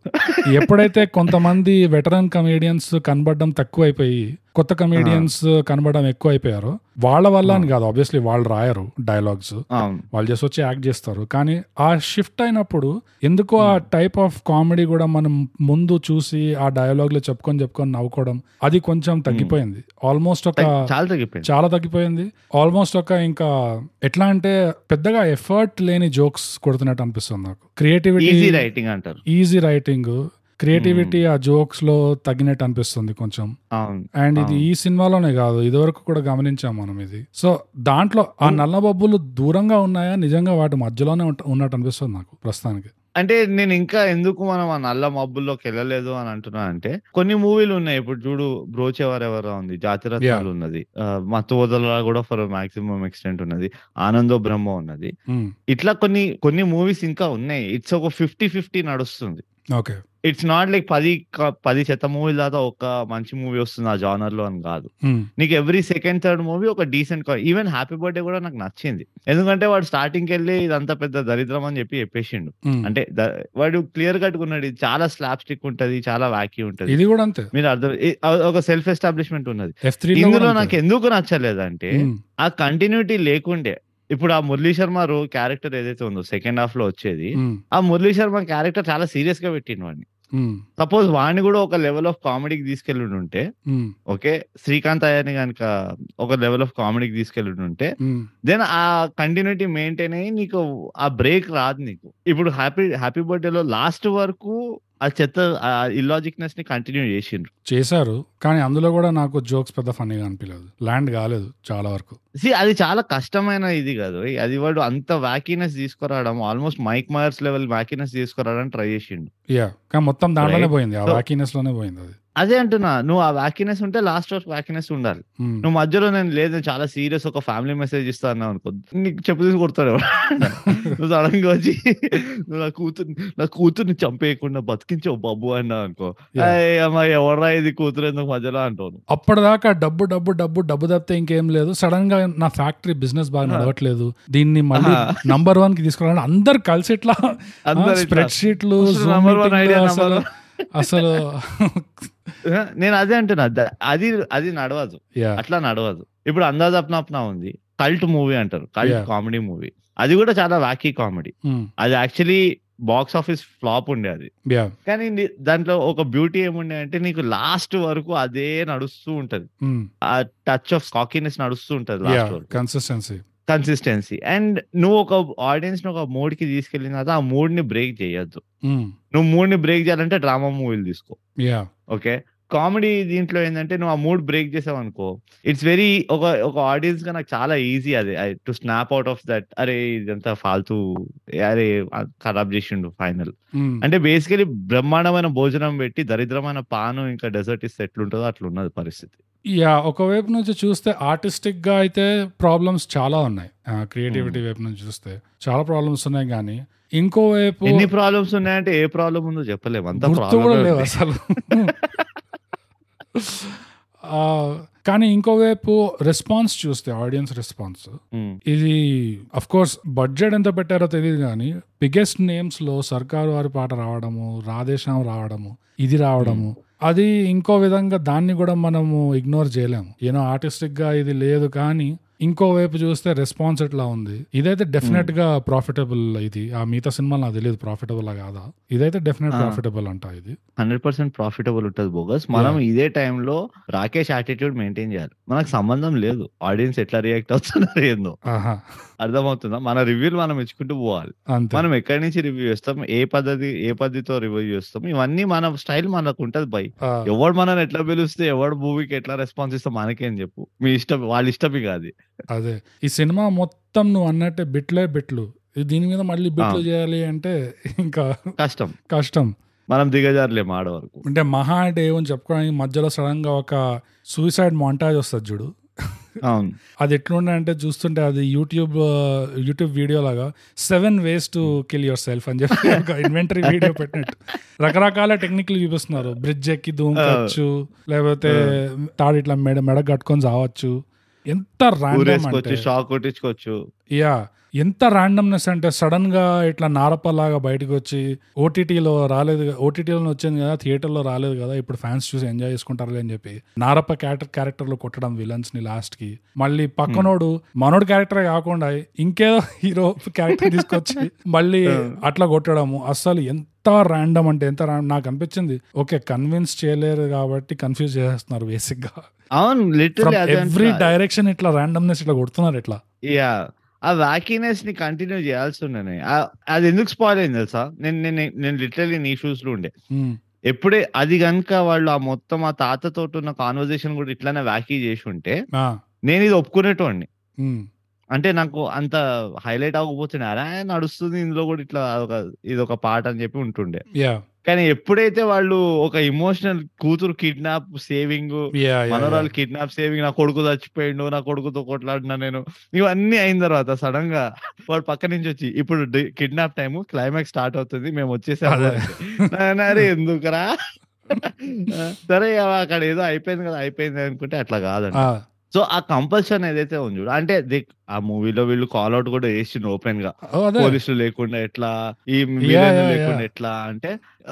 ఎప్పుడైతే కొంతమంది వెటరన్ కమెడియన్స్ కనబడడం తక్కువైపోయి, కొత్త! కమెడియన్స్ కనబడడం ఎక్కువైపోయారో, వాళ్ళ వల్ల! అని కాదు. ఆబ్వియస్లీ వాళ్ళు రాయరు డైలాగ్స్. వాళ్ళు జస్ట్ వచ్చి యాక్ట్ చేస్తారు. కానీ ఆ షిఫ్ట్ అయినప్పుడు ఎందుకో ఆ. టైప్ ఆఫ్ కామెడీ కూడా మనం ముందు చూసి ఆ డైలాగ్‌లో చెప్పుకొని చెప్పుకొని నవ్వుకోవడం అది కొంచెం. తగ్గిపోయింది. ఆల్మోస్ట్ ఒక చాలా తగ్గిపోయింది. చాలా తగ్గిపోయింది. ఆల్మోస్ట్ ఒక ఇంకా ఎట్లా అంటే పెద్దగా ఎఫర్ట్ లేని జోక్స్ కొడుతున్నట్టు అనిపిస్తుంది నాకు. క్రియేటివిటీ రైటింగ్ అంటారు. Easy writing. క్రియేటివిటీ ఆ జోక్స్‌లో తగ్గినట్టు అనిపిస్తుంది కొంచెం. అండ్ ఇది. ఈ సినిమాలోనే కాదు. ఇదివరకు కూడా గమనించాం మనం ఇది. సో దాంట్లో ఆ హ్మ్. నల్ల బొబ్బులు దూరంగా ఉన్నాయా? నిజంగా వాటి మధ్యలోనే ఉన్నట్టు అనిపిస్తుంది నాకు ప్రస్తుతానికి. అంటే నేను ఇంకా ఎందుకు మనం ఆ నల్ల మబ్బుల్లోకి వెళ్ళలేదు అని అంటున్నా అంటే కొన్ని మూవీలు ఉన్నాయి. ఇప్పుడు చూడు 'బ్రోచేవారెవరా' ఉంది. 'జాతిరత్నాలు' ఉన్నది. ఆహ్, 'మత్తు వదలరా' కూడా ఫర్ మాక్సిమం ఎక్స్‌టెంట్ ఉన్నది. 'ఆనందో బ్రహ్మ' ఉన్నది. హ్మ్. ఇట్లా కొన్ని కొన్ని మూవీస్ ఇంకా ఉన్నాయి. ఇట్స్ ఒక 50, 50 నడుస్తుంది. ఓకే. ఇట్స్ నాట్ లైక్ 10 క 10 చెత్త మూవీల తర్వాత ఒక మంచి మూవీ వస్తుంది ఆ జానర్‌లో అని కాదు. హ్మ్. నీకు ఎవ్రీ సెకండ్, థర్డ్ మూవీ ఒక డీసెంట్ ఈవెన్ 'హ్యాపీ బర్త్‌డే' కూడా నాకు నచ్చింది. ఎందుకంటే వాడు స్టార్టింగ్‌కెళ్ళి ఇదంతా పెద్ద దరిద్రం అని చెప్పి చెప్పేసిండు. హ్మ్. అంటే వాడు క్లియర్ కట్‌గా ఉన్నాడు. ఇది చాలా స్లాప్ స్టిక్ ఉంటది. చాలా వాకీ ఉంటది. ఇది కూడా అంతే. మీరు అర్థం ఒక సెల్ఫ్ ఎస్టాబ్లిష్‌మెంట్ ఉన్నది. ఎఫ్3లో కూడా ఇందులో. నాకు ఎందుకు నచ్చలేదంటే హ్మ్. ఆ కంటిన్యూటీ లేకుండే. ఇప్పుడు ఆ 'మురళీ శర్మ' రో క్యారెక్టర్ ఏదైతే ఉందో సెకండ్ హాఫ్‌లో వచ్చేది. హ్మ్. ఆ 'మురళీ శర్మ' క్యారెక్టర్ చాలా సీరియస్‌గా పెట్టిండు వాడిని. సపోజ్ వాడిని కూడా ఒక లెవెల్ ఆఫ్ కామెడీకి తీసుకెళ్ళుండుంటే హ్మ్. ఓకే. 'శ్రీకాంత్ అయ్యర్‌ని' గనుక ఒక లెవెల్ ఆఫ్ కామెడీకి తీసుకెళ్ళుండుంటే హ్మ్. దెన్ ఆ కంటిన్యూటీ మెయింటైన్ అయ్యి నీకు ఆ బ్రేక్ రాదు నీకు. ఇప్పుడు 'హ్యాపీ హ్యాపీ బర్త్‌డే'లో లాస్ట్ వరకు ఆ చెత్త ఆ ఇల్లాజిక్‌నెస్‌ని కంటిన్యూ చేసిండ్రు. చేశారు. కానీ అందులో కూడా నాకు జోక్స్ పెద్ద ఫన్నీగా అనిపియలేదు. ల్యాండ్ కాలేదు చాలా వరకు. సీ అది చాలా కష్టమైన ఇది కాదు. అది వాడు అంత వాకీనెస్ తీసుకురావడం almost 'Mike Myers' level wackiness తీసుకురావడానికి ట్రై చేసిండు. యాహ్! కానీ మొత్తం దాంట్లోనే. పోయింది. ఆ సో వాకీనెస్‌లోనే పోయింది అది. అదే అంటున్నా నువ్వు ఆ వ్యాకినెస్ ఉంటే లాస్ట్ వరకు వ్యాకినెస్ ఉండాలి ఉమ్, నువ్వు మధ్యలో నేను లేదు చాలా సీరియస్ ఒక ఫ్యామిలీ మెసేజ్ ఇస్తా అన్నావు అనుకో నీకు చెప్పు తీసి కొడతాడు. నువ్వు సడన్గా వచ్చి నువ్వు నా కూతురు నా కూతుర్ని చంపేయకుండా బతికించావు బాబు అన్నావు అనుకో Yeah. "ఏయ్ అమ్మా ఎవరా ఇది కూతురు ఎందుకు మధ్యలో అంటావు అప్పటిదాకా డబ్బు డబ్బు డబ్బు డబ్బు తప్పితే ఇంకేం లేదు సడన్గా నా ఫ్యాక్టరీ బిజినెస్ బాగా. నడవట్లేదు దీన్ని మళ్ళీ. నంబర్ వన్కి తీసుకురావాలని అందరు కలిసి ఇట్లా అందరు ఇట్లా, స్ప్రెడ్ షీట్లు అసలు నేను అదే అంటున్నా. అది అది నడవదు. అట్లా నడవదు. ఇప్పుడు అందాజ్ అప్నా అప్నా ఉంది. కల్ట్ మూవీ అంటారు. కల్ట్. Comedy movie. అది కూడా చాలా వాకీ కామెడీ. అది యాక్చువల్లీ బాక్స్ ఆఫీస్ ఫ్లాప్ ఉండే అది. కానీ దాంట్లో ఒక బ్యూటీ ఏముండే అంటే నీకు లాస్ట్ వరకు అదే నడుస్తూ ఉంటది. ఆ టచ్ ఆఫ్ కాకీనెస్ నడుస్తూ ఉంటది యా లాస్ట్ వరకు. Consistency consistency. అండ్ నువ్వు ఒక ఆడియన్స్ని ఒక మూడ్కి తీసుకెళ్ళిన తర్వాత ఆ మూడ్ని బ్రేక్ చేయొద్దు. నువ్వు మూడ్ని బ్రేక్ చేయాలంటే డ్రామా మూవీలు తీసుకో. ఓకే? కామెడీ దీంట్లో ఏంటంటే నువ్వు ఆ మూడ్ బ్రేక్ చేసావు అనుకో ఇట్స్ వెరీ ఒక ఒక ఆడియన్స్గా నాకు చాలా ఈజీ అది. To snap out of that అరే ఇదంతా ఫాల్తూ అరే ఖరాబ్ చేసిండు ఫైనల్ అంటే బేసికలీ బ్రహ్మాండమైన భోజనం పెట్టి దరిద్రమైన పాను ఇంకా డెజర్ట్ ఇస్తే ఎట్లుంటుందో అట్లా ఉన్నది పరిస్థితి. యా ఒకవైపు నుంచి చూస్తే ఆర్టిస్టిక్గా అయితే ప్రాబ్లమ్స్ చాలా ఉన్నాయి. క్రియేటివిటీ వైపు నుంచి చూస్తే చాలా ప్రాబ్లమ్స్ ఉన్నాయి కానీ ఇంకోవైపు ఎన్ని ప్రాబ్లమ్స్ ఉన్నాయంటే ఏ ప్రాబ్లం ఉందో చెప్పలేము అంత కూడా లేవు అసలు. కానీ ఇంకోవైపు రెస్పాన్స్ చూస్తే ఆడియన్స్ రెస్పాన్స్ ఇది అఫ్ కోర్స్ బడ్జెట్ ఎంత పెట్టారో తెలియదు కానీ బిగ్గెస్ట్ నేమ్స్లో సర్కారు వారి పాట రావడము రాధేశ్యాం రావడము ఇది రావడము అది ఇంకో విధంగా దాన్ని కూడా మనము ఇగ్నోర్ చేయలేము. ఏదో ఆర్టిస్టిక్గా ఇది లేదు కానీ ఇంకో వైపు చూస్తే రెస్పాన్స్ ఎట్లా ఉంది? ఇదైతే డెఫినెట్గా ప్రాఫిటబుల్ ఇది. ఆ మిగతా సినిమాలు నాకు తెలియదు ప్రాఫిటబుల్ కాదా? ఇదైతే డెఫినెట్. ప్రాఫిటబుల్ అంట ఇది. హండ్రెడ్ పర్సెంట్ ప్రాఫిటబుల్ ఉంటుంది బోగస్. మనం ఇదే టైంలో రాకేష్ యాటిట్యూడ్ మెయింటైన్ చేయాలి. మనకు సంబంధం లేదు. ఆడియన్స్ ఎట్లా రియాక్ట్ అవుతున్నారు ఏందో. ఆహా. అర్థమవుతుందా? మన రివ్యూలు మనం ఇచ్చుకుంటూ పోవాలి. మనం ఎక్కడి నుంచి రివ్యూ చేస్తాం? ఏ పద్ధతి ఏ పద్ధతితో రివ్యూ చేస్తాం? ఇవన్నీ మన స్టైల్ మనకు ఉంటది బై. ఎవడు మనల్ని ఎట్లా పిలుస్తే ఎవడు మూవీకి ఎట్లా రెస్పాన్స్ ఇస్తాం మనకేం చెప్పు. మీ ఇష్టం వాళ్ళ ఇష్టమే కాదు అదే. ఈ సినిమా మొత్తం నువ్వు అన్నట్టే బిట్లే బిట్లు. దీని మీద మళ్ళీ బిట్లు. చేయాలి అంటే ఇంకా కష్టం. కష్టం. మనం దిగజారులేం ఆడ వరకు. అంటే మహా అంటే ఏమని చెప్పుకోవడానికి మధ్యలో సడన్గా ఒక సూసైడ్ మాంటాజ్ వస్తుంది చూడు. అవును. అది ఎట్లుండే అంటే చూస్తుంటే అది యూట్యూబ్ యూట్యూబ్ వీడియో లాగా seven ways to kill yourself అని చెప్పి ఒక ఇన్వెంటరీ వీడియో పెట్టినట్టు. రకరకాల టెక్నిక్లు చూపిస్తున్నారు. బ్రిడ్జ్ ఎక్కి దూకొచ్చు లేకపోతే తాడు ఇట్లా మెడ మెడ కట్టుకొని చావచ్చు. ఎంత షాక్ కొట్టించుకోవచ్చు. యా ఎంత ర్యాండమ్నెస్ అంటే సడన్గా ఇట్లా నారప్పలాగా బయటకు వచ్చి ఓటీటీలో రాలేదు ఓటీటీలో వచ్చింది కదా థియేటర్లో రాలేదు కదా ఇప్పుడు ఫ్యాన్స్ చూసి ఎంజాయ్ చేసుకుంటారు అని చెప్పి నారప్ప క్యారెక్టర్ క్యారెక్టర్లో కొట్టడం విలన్స్ని లాస్ట్కి. మళ్ళీ పక్కనోడు మనోడు క్యారెక్టర్ కాకుండా ఇంకేదో హీరో క్యారెక్టర్ తీసుకొచ్చి మళ్ళీ అట్లా కొట్టడము. అస్సలు ఎంత ర్యాండమ్ అంటే ఎంత రా- నాకు అనిపించింది. ఓకే కన్విన్స్ చేయలేరు కాబట్టి కన్ఫ్యూజ్ చేసేస్తున్నారు బేసిక్గా. అవును ఎవ్రీ. డైరెక్షన్ ఇట్లా ర్యాండమ్నెస్ ఇట్లా కొడుతున్నారు ఇట్లా. యా ఆ వ్యాకీనెస్ని కంటిన్యూ చేయాల్సి ఉండే అది ఎందుకు స్పాయిల్ అయింది తెలుసా? నేను నేను నేను లిటరలీ నీ షూస్లో ఉండే. ఎప్పుడే అది గనుక వాళ్ళు ఆ మొత్తం ఆ తాతతో ఉన్న కాన్వర్సేషన్ కూడా ఇట్లానే వ్యాకీ చేసి ఉంటే నేను ఇది ఒప్పుకునేటోడిని. అంటే నాకు అంత హైలైట్ అవ్వకపోతుండే అరే నడుస్తుంది ఇందులో కూడా ఇట్లా ఒక ఇది ఒక పాట అని చెప్పి ఉంటుండే. కానీ ఎప్పుడైతే వాళ్ళు ఒక ఇమోషనల్ కూతురు కిడ్నాప్ సేవింగ్ మనోరాలు కిడ్నాప్ సేవింగ్ నా కొడుకు చచ్చిపోయిండు నా కొడుకుతో కొట్లాడినా నేను ఇవన్నీ అయిన తర్వాత సడన్గా వాడు పక్క నుంచి వచ్చి ఇప్పుడు కిడ్నాప్ టైం క్లైమాక్స్ స్టార్ట్ అవుతుంది మేము "నాన్న, అరే ఎందుకురా? సరే అక్కడ ఏదో అయిపోయింది కదా అయిపోయింది అనుకుంటే అట్లా కాదండి సో ఆ కంపల్షన్ ఏదైతే ఉంది చూడు అంటే ఆ మూవీలో వీళ్ళు కాల్ అవుట్ కూడా వేసిండు ఓపెన్గా పోలీసులు లేకుండా ఎట్లా ఈ లేకుండా. ఎట్లా అంటే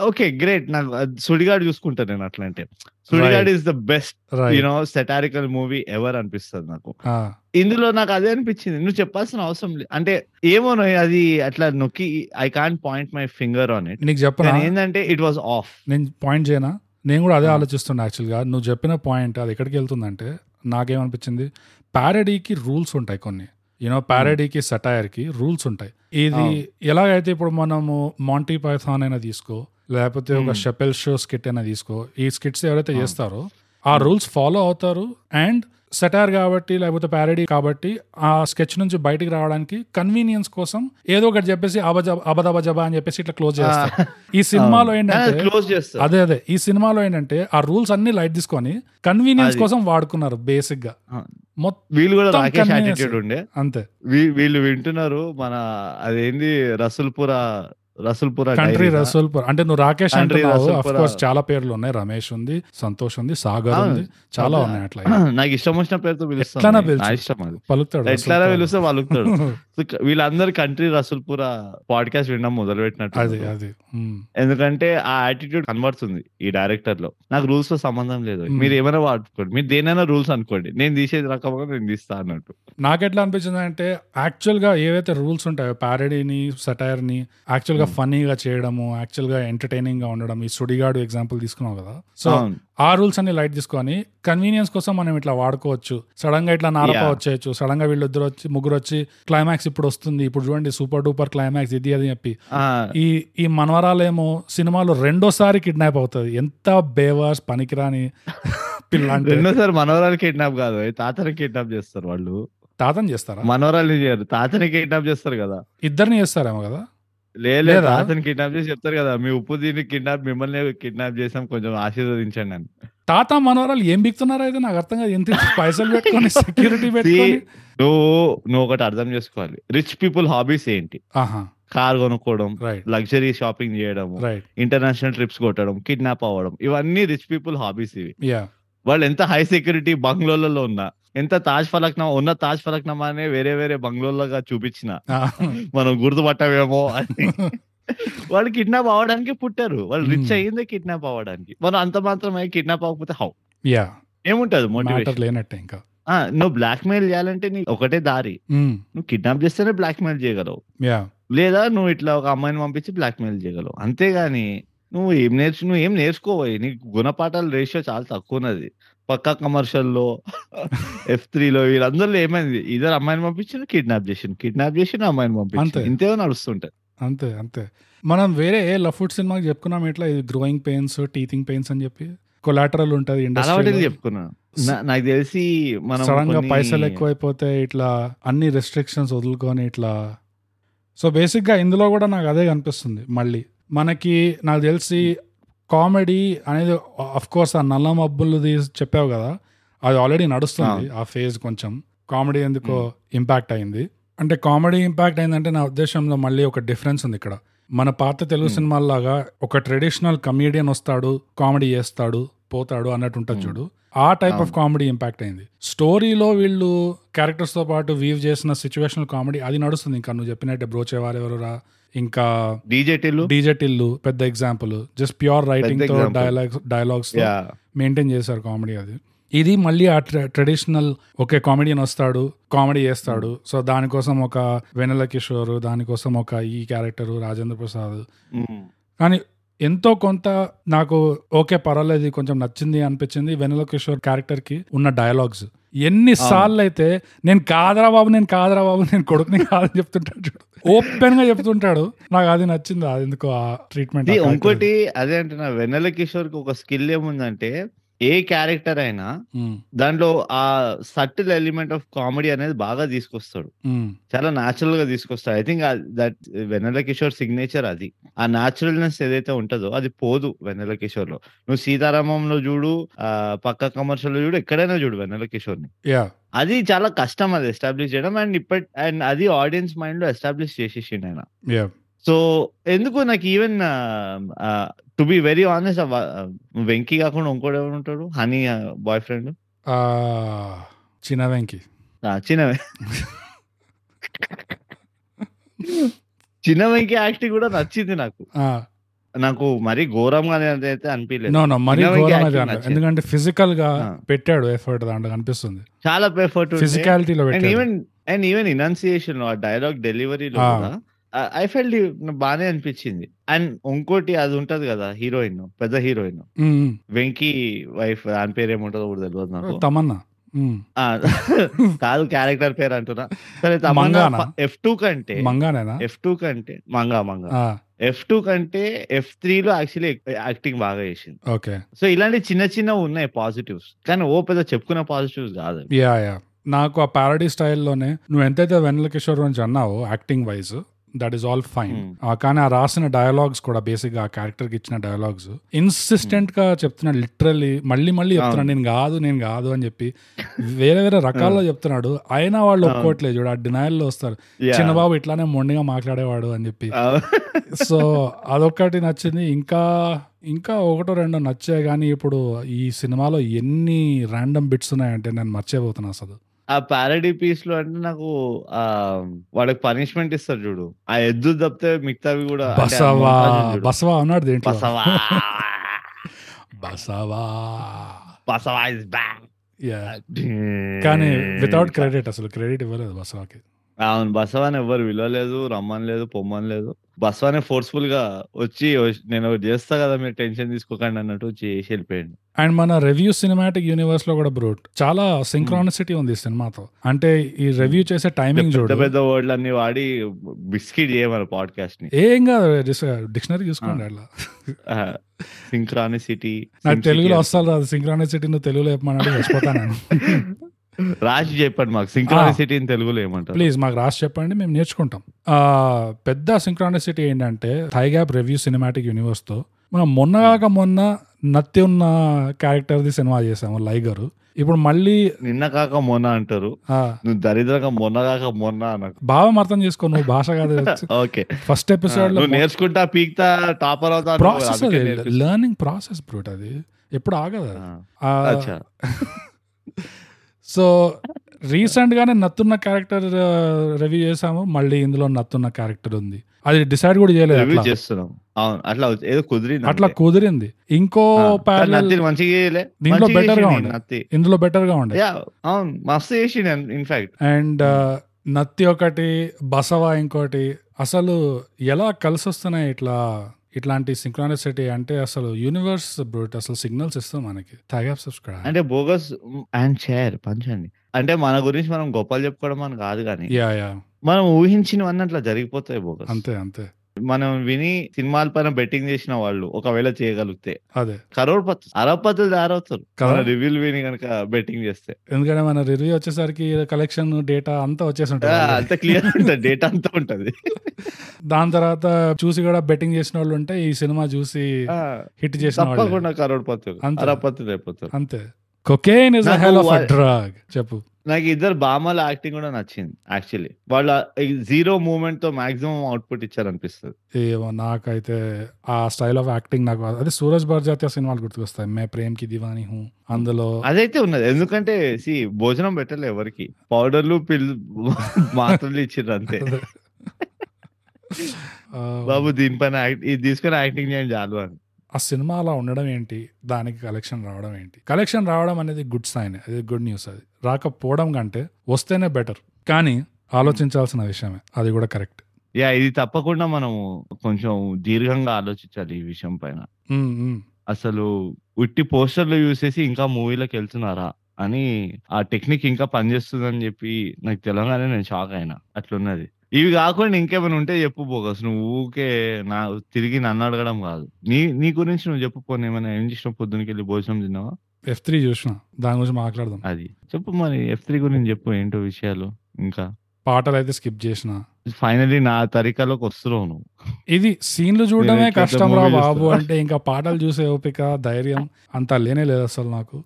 ఓకే గ్రేట్ నాకు సుడిగాడు చూసుకుంటా నేను అట్లా అంటే Sudigadu. Is the best. You know satirical movie ever అనిపిస్తుంది నాకు. ఇందులో నాకు అదే అనిపించింది. నువ్వు చెప్పాల్సిన అవసరం లేదు అంటే ఏమో అది అట్లా నొక్కి I can't point my finger on it నీకు చెప్పనా? ఏంటంటే ఇట్ వాజ్ ఆఫ్ నేను పాయింట్ చేయనా? నేను కూడా అదే. ఆలోచిస్తున్నా యాక్చువల్గా నువ్వు చెప్పిన పాయింట్ అది ఎక్కడికి వెళ్తుందంటే నాకేమనిపించింది ప్యారడీకి రూల్స్ ఉంటాయి కొన్ని యూనో ప్యారడీకి సటైర్కి రూల్స్ ఉంటాయి ఇది. ఎలాగైతే ఇప్పుడు మనము మాంటీ పైథాన్ అయినా తీసుకో లేకపోతే ఒక. షెపెల్ షో స్కిట్ అయినా తీసుకో ఈ స్కిట్స్ ఎవరైతే. చేస్తారో ఆ. రూల్స్ ఫాలో అవుతారు అండ్ సెటార్ కాబట్టి లేకపోతే ప్యారడీ కాబట్టి ఆ స్కెచ్ నుంచి బయటికి రావడానికి కన్వీనియన్స్ కోసం ఏదో ఒకటి చెప్పేసి అబజ అబదబజబా అని చెప్పేసి ఇట్లా క్లోజ్ చేస్తారు ఈ సినిమాలో ఏంటంటే క్లోజ్ చేస్తారు అదే అదే. ఈ సినిమాలో ఏంటంటే ఆ రూల్స్ అన్ని లైట్ తీసుకొని కన్వీనియన్స్. కోసం వాడుకున్నారు బేసిక్గా. వీళ్ళు కూడా రాకేష్. యాటిట్యూడ్ ఉండే. అంతే. వీళ్ళు వింటున్నారు మన అదేంది రసూల్పుర రసూల్పుర కంట్రీ? రసూల్పూర్ అంటే నువ్వు రాకేష్ అంటున్నావు అఫ్. కోర్స్ చాలా పేర్లు ఉన్నాయి రమేష్ ఉంది సంతోష్ ఉంది సాగర్. ఉంది చాలా. ఉన్నాయి అట్లా నాకు ఇష్టం వచ్చిన పేరుతో పిలుస్తాను పలుకుతాడు ఎట్లా. పిలుస్తే క- వీళ్ళందరూ కంట్రీ రసూల్పుర పాడ్కాస్ట్ వినడం మొదలు పెట్టినట్టు అది అది ఉమ్. ఎందుకంటే ఆ యాటిట్యూడ్ కనబడుతుంది ఈ డైరెక్టర్లో నాకు రూల్స్తో సంబంధం లేదు. మీరు ఏమైనా వాడుకోండి మీరు దేనైనా రూల్స్ అనుకోండి నేను తీసేది రకంగా నేను తీస్తా అన్నట్టు నాకెట్లా అనిపించింది అంటే యాక్చువల్గా ఏవైతే రూల్స్ ఉంటాయో ప్యారడీని సటైర్ని యాక్చువల్గా. ఫన్నీగా చేయడము యాక్చువల్గా ఎంటర్టైనింగ్గా ఉండడం ఈ సుడిగాడు ఎగ్జాంపుల్ తీసుకున్నావు కదా సో. ఆ రూల్స్ అన్ని లైట్ తీసుకొని కన్వీనియన్స్ కోసం మనం ఇట్లా వాడుకోవచ్చు. సడన్గా ఇట్లా నారప. వచ్చేయచ్చు. సడన్గా వీళ్ళిద్దరు వచ్చి ముగ్గురు వచ్చి క్లైమాక్స్ ఇప్పుడు వస్తుంది. ఇప్పుడు చూడండి సూపర్ డూపర్ క్లైమాక్స్ ఇది అది చెప్పి. ఈ ఈ మనవరాలేమో సినిమాలో రెండోసారి కిడ్నాప్ అవుతుంది. ఎంత బేవాస్ పనికిరాని పిల్ల అంటే రెండోసారి మనవరాలు కిడ్నాప్ కాదు. తాతని కిడ్నాప్ చేస్తారు వాళ్ళు? తాతని చేస్తారా? మనవరాలు తాతని కిడ్నాప్ చేస్తారు కదా. ఇద్దరిని చేస్తారేమో కదా? లేదు? తాతని కిడ్నాప్ చేసి చెప్తారు కదా మీ ఉప్పు దీన్ని కిడ్నాప్ మిమ్మల్ని కిడ్నాప్ చేసాం కొంచెం ఆశీర్వదించండి అని. తాత మనవరాలు ఏం బిక్తున్నారా అయితే నాకు అర్థం కాదు. ఎంత పైసలు పెట్టుకొని సెక్యూరిటీ పెట్టుకొని. నువ్వు నువ్వు ఒకటి అర్థం చేసుకోవాలి. రిచ్ పీపుల్ హాబీస్ ఏంటి? కార్ కొనుక్కోవడం లగ్జరీ షాపింగ్ చేయడం ఇంటర్నేషనల్ ట్రిప్స్ కొట్టడం కిడ్నాప్ అవ్వడం ఇవన్నీ రిచ్ పీపుల్ హాబీస్ ఇవి. వాళ్ళు ఎంత హై సెక్యూరిటీ బంగ్లోలలో ఉన్నా ఎంత తాజ్ ఫలక్నామా ఉన్న తాజ్ ఫలక్నామానే వేరే వేరే బంగ్లోలుగా చూపించిన. మనం గుర్తుపట్టమేమో అని. వాళ్ళు కిడ్నాప్ అవ్వడానికి పుట్టారు. వాళ్ళు రిచ్. అయ్యిందే కిడ్నాప్ అవ్వడానికి. మనం అంత మాత్రమే కిడ్నాప్ అవ్వకపోతే హౌ యా. ఏముంటది మోటివేషన్ లేనట్టే ఇంకా. నువ్వు బ్లాక్ మెయిల్ చేయాలంటే నీ ఒకటే దారి. నువ్వు కిడ్నాప్ చేస్తేనే బ్లాక్ మెయిల్ చేయగలవు లేదా నువ్వు ఇట్లా ఒక అమ్మాయిని పంపించి బ్లాక్ మెయిల్ చేయగలవు. అంతేగాని నువ్వు ఏం నేర్చు నువ్వు ఏం నేర్చుకోవాలి నీకు గుణపాఠాల రేషియో చాలా తక్కువ ఉన్నది పక్కా కమర్షియల్లో ఎఫ్ త్రీలో వీళ్ళందరిలో ఏమైంది? ఇద్దరు అమ్మాయిని పంపించిన కిడ్నాప్ చేసిండు కిడ్నాప్ చేసిన అమ్మాయిని. పంపించింది ఇంతే నడుస్తుంటది అంతే అంతే. మనం వేరే ఏ లఫుడ్ సినిమాకి చెప్పుకున్నాం ఇట్లా ఇది గ్రోయింగ్ పెయిన్స్ టీతింగ్ పెయిన్స్ అని చెప్పి. కొలాటరల్ ఉంటది ఇండస్ట్రీ నాకు తెలిసి మనం సడన్గా పైసలు ఎక్కువైపోతే ఇట్లా అన్ని రెస్ట్రిక్షన్స్ వదులుకొని ఇట్లా. సో బేసిక్గా ఇందులో కూడా నాకు అదే కనిపిస్తుంది మళ్ళీ. మనకి నాకు తెలిసి కామెడీ అనేది అఫ్ కోర్స్ ఆ నల్ల మబ్బులు చెప్పావు కదా అది ఆల్రెడీ నడుస్తుంది ఆ. ఫేజ్ కొంచెం. కామెడీ ఎందుకో ఇంపాక్ట్ అయింది. అంటే కామెడీ ఇంపాక్ట్ అయిందంటే నా ఉద్దేశంలో మళ్ళీ ఒక డిఫరెన్స్ ఉంది ఇక్కడ. మన పాత తెలుగు. సినిమాల్లాగా ఒక ట్రెడిషనల్ కమీడియన్ వస్తాడు కామెడీ చేస్తాడు పోతాడు అన్నట్టు ఉంటుంది. చూడు. ఆ టైప్ ఆఫ్. కామెడీ ఇంపాక్ట్ అయింది. స్టోరీలో వీళ్ళు క్యారెక్టర్స్తో పాటు వీవ్ చేసిన సిచ్యువేషనల్ కామెడీ అది నడుస్తుంది. ఇంకా నువ్వు చెప్పినట్టే బ్రోచేవారెవరురా ఇంకా డీజే టిల్లు? డీజే టిల్లు పెద్ద ఎగ్జాంపుల్ జస్ట్ ప్యూర్ రైటింగ్తో. డైలాగ్స్ డైలాగ్స్ మెయింటైన్ చేశారు కామెడీ అది. ఇది మళ్ళీ ఆ ట్రెడిషనల్ ఒకే కామెడియన్ వస్తాడు కామెడీ చేస్తాడు. సో దానికోసం ఒక వెనెల కిషోర్ దానికోసం ఒక ఈ క్యారెక్టర్ రాజేంద్ర ప్రసాద్. కానీ ఎంతో కొంత నాకు ఓకే పర్వాలేదు కొంచెం నచ్చింది అనిపించింది వెనెల కిషోర్ క్యారెక్టర్కి ఉన్న డైలాగ్స్ ఎన్ని సార్లు అయితే నేను కాదరా బాబు నేను కాదరా బాబు నేను కొడుకుని కాదని చెప్తుంటాడు చూడు. ఓపెన్గా చెప్తుంటాడు. నాకు అది నచ్చింది. అది ఎందుకో ఆ ట్రీట్మెంట్ ఇంకోటి అదే అంటున్నా. వెన్నెల కిషోర్కి ఒక స్కిల్ ఏముందంటే ఏ క్యారెక్టర్ అయినా దాంట్లో ఆ సటిల్ ఎలిమెంట్ ఆఫ్ కామెడీ అనేది బాగా తీసుకొస్తాడు. చాలా న్యాచురల్గా తీసుకొస్తాడు. I think that Vennela Kishore signature అది. ఆ న్యాచురల్నెస్ ఏదైతే ఉంటుందో అది పోదు వెన్నెల కిషోర్లో నువ్వు సీతారామంలో చూడు ఆ పక్క కమర్షియల్లో చూడు ఎక్కడైనా చూడు వెన్నెల కిషోర్ని. అది చాలా కష్టం అది ఎస్టాబ్లిష్ చేయడం అండ్ ఇప్పటి అండ్ అది ఆడియన్స్ మైండ్లో ఎస్టాబ్లిష్ చేసేసిండు ఆయన. సో ఎందుకు నాకు even to be very honest Venky కాకుండా ఇంకోటి ఎవరు ఉంటాడు హనీ బాయ్ ఫ్రెండ్ చిన్న వెంకి. చిన్న చిన్న వెంకీ యాక్టింగ్ కూడా నచ్చింది నాకు. నాకు మరీ ఘోరంగా అయితే అనిపించలేదు మరీ. ఎందుకంటే ఫిజికల్గా. పెట్టాడు ఎఫర్ట్ దాంట్లో కనిపిస్తుంది చాలా ఎఫర్ట్ ఫిజికాలిటీలో ఈవెన్ అండ్ ఈవెన్ ఇనౌన్సియేషన్ ఆ డైలాగ్ డెలివరీలో ఐ ఫెల్ట్ బానే అనిపించింది. అండ్ ఇంకోటి అది ఉంటది కదా హీరోయిన్ పెద్ద హీరోయిన్. వెంకీ వైఫ్ దాని పేరు ఏముంటుందో కూడా తెలియదు నాకు. తమన్నా. కాదు క్యారెక్టర్ పేరు అంటున్నా. సరే? ఎఫ్ టూ కంటే ఎఫ్ టూ కంటే మంగా మంగా. ఎఫ్ టూ కంటే ఎఫ్ త్రీ లో యాక్చువల్లీ యాక్టింగ్ బాగా చేసింది. ఓకే. సో ఇలాంటి చిన్న చిన్న ఉన్నాయి పాజిటివ్స్. కానీ ఓ పెద్ద చెప్పుకునే పాజిటివ్స్ కాదు. Yeah yeah. నాకు ఆ పారడీ స్టైల్లోనే నువ్వు ఎంతైతే వెన్నెల కిషోర్ గురించి అన్నావో acting wise that is all fine. కానీ ఆ రాసిన డయలాగ్స్ కూడా బేసిక్గా ఆ క్యారెక్టర్కి ఇచ్చిన డయలాగ్స్ ఇన్సిస్టెంట్గా చెప్తున్నాడు లిటరల్లీ మళ్ళీ మళ్ళీ చెప్తున్నాడు నేను కాదు నేను కాదు అని చెప్పి వేరే వేరే రకాల్లో చెప్తున్నాడు. అయినా వాళ్ళు. ఒప్పుకోవట్లేదు చూడు ఆ denial లో వస్తారు. చిన్నబాబు ఇట్లానే మొండిగా మాట్లాడేవాడు అని చెప్పి. సో అదొక్కటి నచ్చింది. ఇంకా ఇంకా ఒకటో రెండో నచ్చాయి కానీ ఇప్పుడు ఈ సినిమాలో ఎన్ని ర్యాండమ్ బిట్స్ ఉన్నాయంటే నేను మర్చిపోతున్నా అసలు. ఆ పారడీ పీస్లో అంటే నాకు ఆ వాడికి పనిష్మెంట్ ఇస్తారు చూడు. ఆ ఎద్దు తప్పితే మిగతావి కూడా బసవా. బసవా ఉన్నాడు దేంట్లో? Basava. Basava. Basava is back. కానీ వితౌట్ క్రెడిట్ అసలు క్రెడిట్ ఇవ్వలేదు బసవాకి. అవును బసవాని ఎవ్వరు విలువలేదు రమ్మని లేదు పొమ్మని లేదు. బసవానే ఫోర్స్ఫుల్గా వచ్చి "ఓ- నేను చేస్తా కదా మీరు టెన్షన్ తీసుకోకండి అన్నట్టు వచ్చి చేసి వెళ్ళిపోయాడు. అండ్ మన రివ్యూ సినిమాటిక్ యూనివర్స్లో కూడా బ్రూట్. చాలా సింక్రానిసిటీ ఉంది సినిమాతో. అంటే ఈ రివ్యూ చేసే టైమింగ్ చూడు. పెద్ద వర్డ్లు అన్ని వాడి బిస్కెట్ చేయమని పాడ్కాస్ట్ని ఏం కాదు డిక్షనరీ చూసుకోండి అట్లా. సింక్రానిసిటీ నాకు తెలుగులో వస్తాను రాదు. సింక్రానిసిటీ నువ్వు తెలుగులో చెప్పమన్నాడు చచ్చిపోతాను రాసి చెప్పండి మాకు. సింక్రానిసిటీ తెలుగులో ఏమంటారు? ప్లీజ్ మాకు రాసి చెప్పండి మేము నేర్చుకుంటాం. ఆ, పెద్ద సింక్రానిసిటీ ఏంటంటే థై గ్యాప్ రివ్యూ సినిమాటిక్ యూనివర్స్తో. మనం మొన్నగాక మొన్న నత్తి ఉన్న క్యారెక్టర్ ది సినిమా చేసాము లైగర్. ఇప్పుడు మళ్ళీ నిన్న కాక మొన్న అంటారు. దరిద్రంగా మొన్న కాక మొన్న అనకు భావం అర్థం చేసుకో నువ్వు భాష కాదు. ఓకే. ఫస్ట్ ఎపిసోడ్లో నేర్చుకుంటా పీక్తా టాపర్ అవుతా ప్రాసెస్. లెర్నింగ్ ప్రాసెస్ బ్రూట్ అది. ఎప్పుడు ఆగదు. సో రీసెంట్ గానే నత్తున్న క్యారెక్టర్ రివ్యూ చేసాము మళ్ళీ ఇందులో నత్తున్న క్యారెక్టర్ ఉంది. అది డిసైడ్ కూడా చేయలేదు. చేస్తున్నాం. అవును అట్లా ఏదో కుదిరింది అట్లా. కుదిరింది. ఇంకో దీంట్లో better గా ఉండే. ఇందులో బెటర్గా ఉండే. అవును మస్తు ఇన్ఫాక్ట్ అండ్ నత్తి ఒకటి బసవ ఇంకోటి. అసలు ఎలా కలిసి వస్తున్నాయి ఇట్లా ఇట్లాంటి సింక్రానిసిటీ అంటే అసలు యూనివర్స్ బ్రూట్ అసలు సిగ్నల్స్ ఇస్తాం మనకి. తాగాప్ సబ్స్క్రైబ్ అంటే బోగస్ అండ్ షేర్ పంచండి. అంటే మన గురించి మనం గొప్పలు చెప్పుకోవడం అని కాదు కానీ యా యా. మనం ఊహించినవన్నీ అట్లా జరిగిపోతాయి బోగస్ అంతే అంతే. మనం విని సినిమాల పైన బెట్టింగ్ చేసిన వాళ్ళు ఒకవేళ చేయగలిగితే. అదే. కరోడ్ పత్తు అరపత్తులు తయారవుతారు. రివ్యూలు విని కనుక బెట్టింగ్ చేస్తే. ఎందుకంటే మన రివ్యూ వచ్చేసరికి కలెక్షన్ డేటా అంతా వచ్చేసి ఉంటుంది అంత క్లియర్ ఉంటుంది. డేటా అంతా ఉంటది. దాని తర్వాత చూసి కూడా బెట్టింగ్ చేసిన వాళ్ళు ఉంటే ఈ సినిమా చూసి హిట్ చేసిన వాళ్ళు. కరోడ్ అయిపోతారు. అంతే. Cocaine is hell of drug చెప్పు. నాకు ఇద్దరు బామల యాక్టింగ్ కూడా నచ్చింది యాక్చువల్లీ వాళ్ళ జీరో మూమెంట్తో మాక్సిమం అవుట్పుట్ ఇచ్చారు అనిపిస్తుంది ఏమో నాకైతే ఆ స్టైల్ ఆఫ్ యాక్టింగ్ నాకు అదే సూరజ్ బర్జాత్య సినిమాలు గుర్తుకొస్తాయి. మే ప్రేమ్కి దివాని హూ. అందులో అదైతే ఉన్నది. ఎందుకంటే సి భోజనం పెట్టలే ఎవరికి. పౌడర్లు పిల్ మాత్రలు ఇచ్చిండ్రు అంతే. బాబు దీనిపైన ఇది తీసుకొని యాక్టింగ్ చేయండి చాలు అని. ఆ సినిమా అలా ఉండడం ఏంటి? దానికి కలెక్షన్ రావడం ఏంటి? కలెక్షన్ రావడం అనేది గుడ్ సైన్ అది గుడ్ న్యూస్ అది. రాకపోవడం కంటే వస్తేనే బెటర్ కానీ ఆలోచించాల్సిన విషయమే. అది కూడా కరెక్ట్ యా ఇది తప్పకుండా మనం కొంచెం దీర్ఘంగా ఆలోచించాలి ఈ విషయం పైన. అసలు ఉట్టి పోస్టర్లు యూస్ చేసి ఇంకా మూవీలోకి వెళ్తున్నారా అని ఆ టెక్నిక్ ఇంకా పనిచేస్తుందని చెప్పి నాకు తెలంగాణ నేను షాక్ అయినా. అట్లున్నది. ఇవి కాకుండా ఇంకేమైనా ఉంటే చెప్పు బోగస్. నువ్వు ఊకే నా తిరిగి నన్ను అడగడం కాదు. నీ నీ గురించి నువ్వు చెప్పు పోనీ. ఏమైనా ఏం చేసిన పొద్దునకి వెళ్ళి భోజనం తిన్నావా? ఎఫ్ త్రీ చూసిన. దాని గురించి మాట్లాడదాం. అది. చెప్పు మరి ఎఫ్ త్రీ గురించి చెప్పు. ఏంటో విషయాలు ఇంకా. పాటలు అయితే స్కిప్ చేసిన. ఫైనలీ నా తరికాలోకి వస్తున్నావు నువ్వు. ఇది సీన్లు చూడడమే కష్టం రా బాబు. అంటే ఇంకా పాటలు చూసే ఓపిక ధైర్యం అంతా లేనే లేదు అసలు నాకు.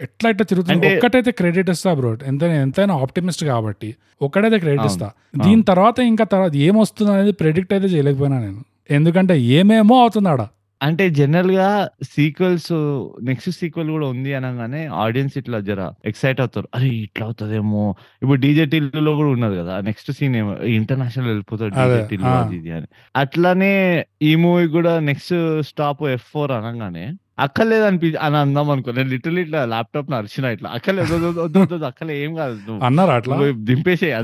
ఎట్లా ఇట్లా తిరుగుతుంది? ఒక్కటైతే క్రెడిట్ ఇస్తా బ్రో ఎంతైనా ఎంతైనా ఆప్టిమిస్ట్ కాబట్టి ఒక్కటైతే క్రెడిట్. ఇస్తా. దీని తర్వాత ఇంకా తర్వాత ఏమొస్తుంది అనేది ప్రెడిక్ట్ అయితే చేయలేకపోయినా నేను. ఎందుకంటే ఏమేమో అవుతుంది ఆడ అంటే జనరల్గా సీక్వెల్స్ నెక్స్ట్ సీక్వెల్ కూడా ఉంది అనగానే ఆడియన్స్ ఇట్లా జర ఎక్సైట్ అవుతారు. అరే ఇట్లా అవుతుందేమో. ఇప్పుడు డీజే టిల్లులో కూడా ఉన్నది కదా. నెక్స్ట్ సీన్ ఏమో. ఇంటర్నేషనల్ వెళ్ళిపోతాడు. అది ఇది అని. అట్లానే ఈ మూవీ కూడా నెక్స్ట్ స్టాప్ ఎఫ్ ఫోర్ అనగానే అక్కర్లేదు అనిపి అని అందాం అనుకో. నేను లిటిల్ ఇట్లా ల్యాప్టాప్ అరిచిన ఇట్లా. అక్కర్లేదు అక్కర్లే ఏం కాదు. అన్నారు అట్లా? దింపేసే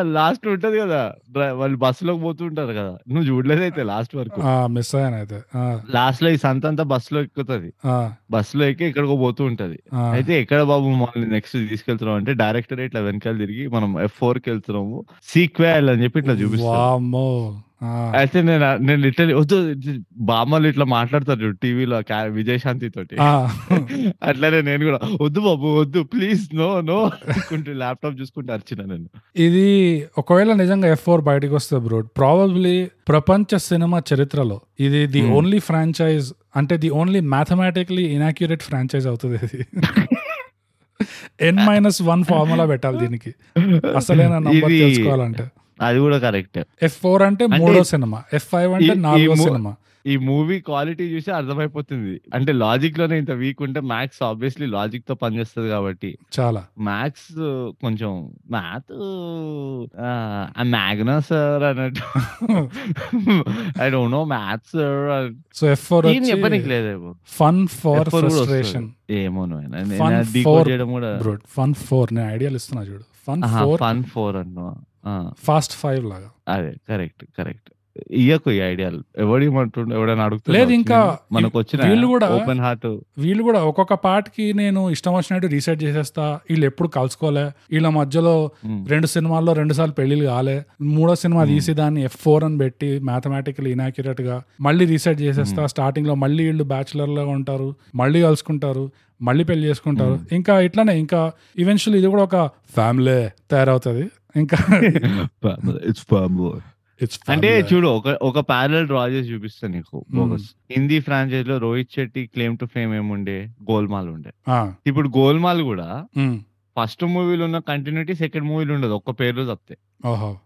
లాస్ట్ ఉంటది కదా. వాళ్ళు బస్సులోకి పోతుంటారు కదా. నువ్వు చూడలేదైతే లాస్ట్ వరకు. మిస్ అయితే. లాస్ట్లో ఈ సంత అంతా బస్సులో ఎక్కుతుంది. బస్సులో ఎక్కి ఎక్కడికో పోతూ ఉంటది. అయితే ఎక్కడ బాబు మమ్మల్ని నెక్స్ట్ తీసుకెళ్తున్నాం అంటే డైరెక్టర్ ఇట్లా వెనకాల తిరిగి మనం ఎఫ్ ఫోర్కి వెళ్తున్నాము. సీక్వెల్ అని చెప్పి ఇట్లా చూపిస్తాం. వామ్మో. ఆ, అయితే నేను నేను లిటరలీ వద్దు బామ్మలు ఇట్లా మాట్లాడతారు టీవీలో విజయశాంతి తోటి. అట్లనే నేను కూడా వద్దు బాబు వద్దు ప్లీజ్ నో నో అనుకుంటూ ల్యాప్టాప్ చూసుకుంటూ అరిచిన నేను. ఇది ఒకవేళ నిజంగా ఎఫ్ ఫోర్ బయటకు వస్తే బ్రో ప్రాబబ్లీ ప్రపంచ సినిమా చరిత్రలో ఇది ది. ఓన్లీ ఫ్రాంచైజ్ అంటే the only mathematically inaccurate franchise అవుతుంది ఇది. ఎన్ మైనస్ వన్ ఫార్ములా పెట్టాలి దీనికి. అసలైన నంబర్ ఇది- తెలుసుకోవాలంటే. అది కూడా కరెక్ట్. ఎఫ్ ఫోర్ అంటే మూడో సినిమా. ఎఫ్ ఫైవ్ అంటే నాలుగో సినిమా. ఈ మూవీ క్వాలిటీ చూసి అర్థమైపోతుంది. అంటే లాజిక్లోనే ఇంత వీక్ ఉంటే మ్యాథ్స్ ఆబ్వియస్లీ లాజిక్తో పనిచేస్తుంది కాబట్టి. చాలా. మ్యాథ్స్ కొంచెం మ్యాథ్ మ్యాగ్నా సార్ అన్నట్టు. I don't know maths so F four ఏం చెప్పనీకి లేదేమో ఫన్ ఫార్ F4 కూడా వస్తుంది. ఫ్రస్ట్రేషన్ ఏమో for- చేయడం కూడా ఫన్ ఫోర్ నేను ఐడియాలు ఇస్తున్నా చూడు. ఫన్ ఫోర్ ఫన్ ఫోర్ అన్నా ఫాస్ట్ ఫైవ్ లాగా. అదే కరెక్ట్ కరెక్ట్. ఇయ్యకు ఈ ఐడియాలు ఎవడు ఎవడైనా అడుగుతున్నా లేదు ఇంకా మనకు వచ్చిన వీళ్ళు కూడా- ఓపెన్ హార్ట్ వీళ్ళు కూడా ఒక్కొక్క పార్ట్కి నేను ఇష్టం వచ్చినట్టు రీసెర్చ్ చేసేస్తా. వీళ్ళు ఎప్పుడు కలుసుకోలే. వీళ్ళ మధ్యలో రెండు సినిమాల్లో రెండు సార్లు పెళ్ళిళ్ళు కాలే. మూడో సినిమా. తీసి దాన్ని ఎఫ్ ఫోర్ అని పెట్టి మ్యాథమెటికల్ ఇనాక్యురేట్గా మళ్ళీ రీసెర్చ్ చేసేస్తా. స్టార్టింగ్లో మళ్ళీ వీళ్ళు బ్యాచులర్లో ఉంటారు. మళ్ళీ కలుసుకుంటారు. మళ్ళీ పెళ్ళి చేసుకుంటారు. ఇంకా ఇట్లానే ఇంకా ఈవెన్చువల్ ఇది కూడా ఒక ఫ్యామిలీ తయారవుతుంది. ఇంకా ఇట్స్ ఇట్స్ అంటే చూడు ఒక ఒక ప్యారల్ డ్రా చేసి చూపిస్తా నీకు. Bogus Hindi ఫ్రాంచైజ్లో Rohit Shetty claim to fame ఏముండే? గోల్మాల్ ఉండే. ఇప్పుడు గోల్మాల్ కూడా ఫస్ట్ మూవీలో ఉన్న కంటిన్యూటీ సెకండ్ మూవీలో ఉండదు. ఒక్క పేర్లు తప్పితే.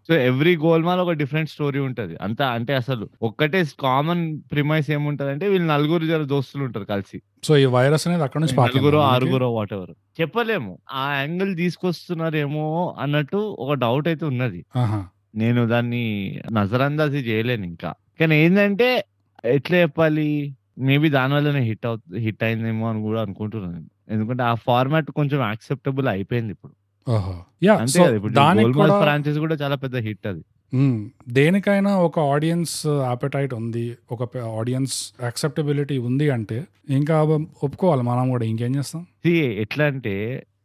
సో ఎవ్రీ గోల్మాల్ ఒక డిఫరెంట్ స్టోరీ ఉంటది. అంతా అంటే అసలు ఒక్కటే కామన్ ప్రిమైస్ ఏముంటది అంటే వీళ్ళు నలుగురు జర దోస్తులు ఉంటారు కలిసి. సో ఈ వైరస్ అనేది అక్కడ నుంచి నలుగురు? ఆరుగురు వాట్ ఎవర్ చెప్పలేము. ఆ యాంగిల్ తీసుకొస్తున్నారేమో అన్నట్టు ఒక డౌట్ అయితే ఉన్నది. నేను దాన్ని నజరందాజీ చేయలేను ఇంకా. కానీ ఏంటంటే ఎట్లా చెప్పాలి? మేబీ దాని వల్లనే హిట్ అవు హిట్ అయిందేమో అని కూడా అనుకుంటున్నాను నేను. ఎందుకంటే ఆ ఫార్మాట్ కొంచెం యాక్సెప్టబుల్ అయిపోయింది ఇప్పుడు. అంతే కదా ఫ్రాంచైజ్ కూడా చాలా పెద్ద హిట్ అది. దేనికైనా ఒక ఆడియన్స్ ఆపెటైట్ ఉంది ఒక ఆడియన్స్ యాక్సెప్టబిలిటీ ఉంది అంటే ఇంకా ఒప్పుకోవాలి మనం కూడా ఇంకేం చేస్తాం? ఎట్లా అంటే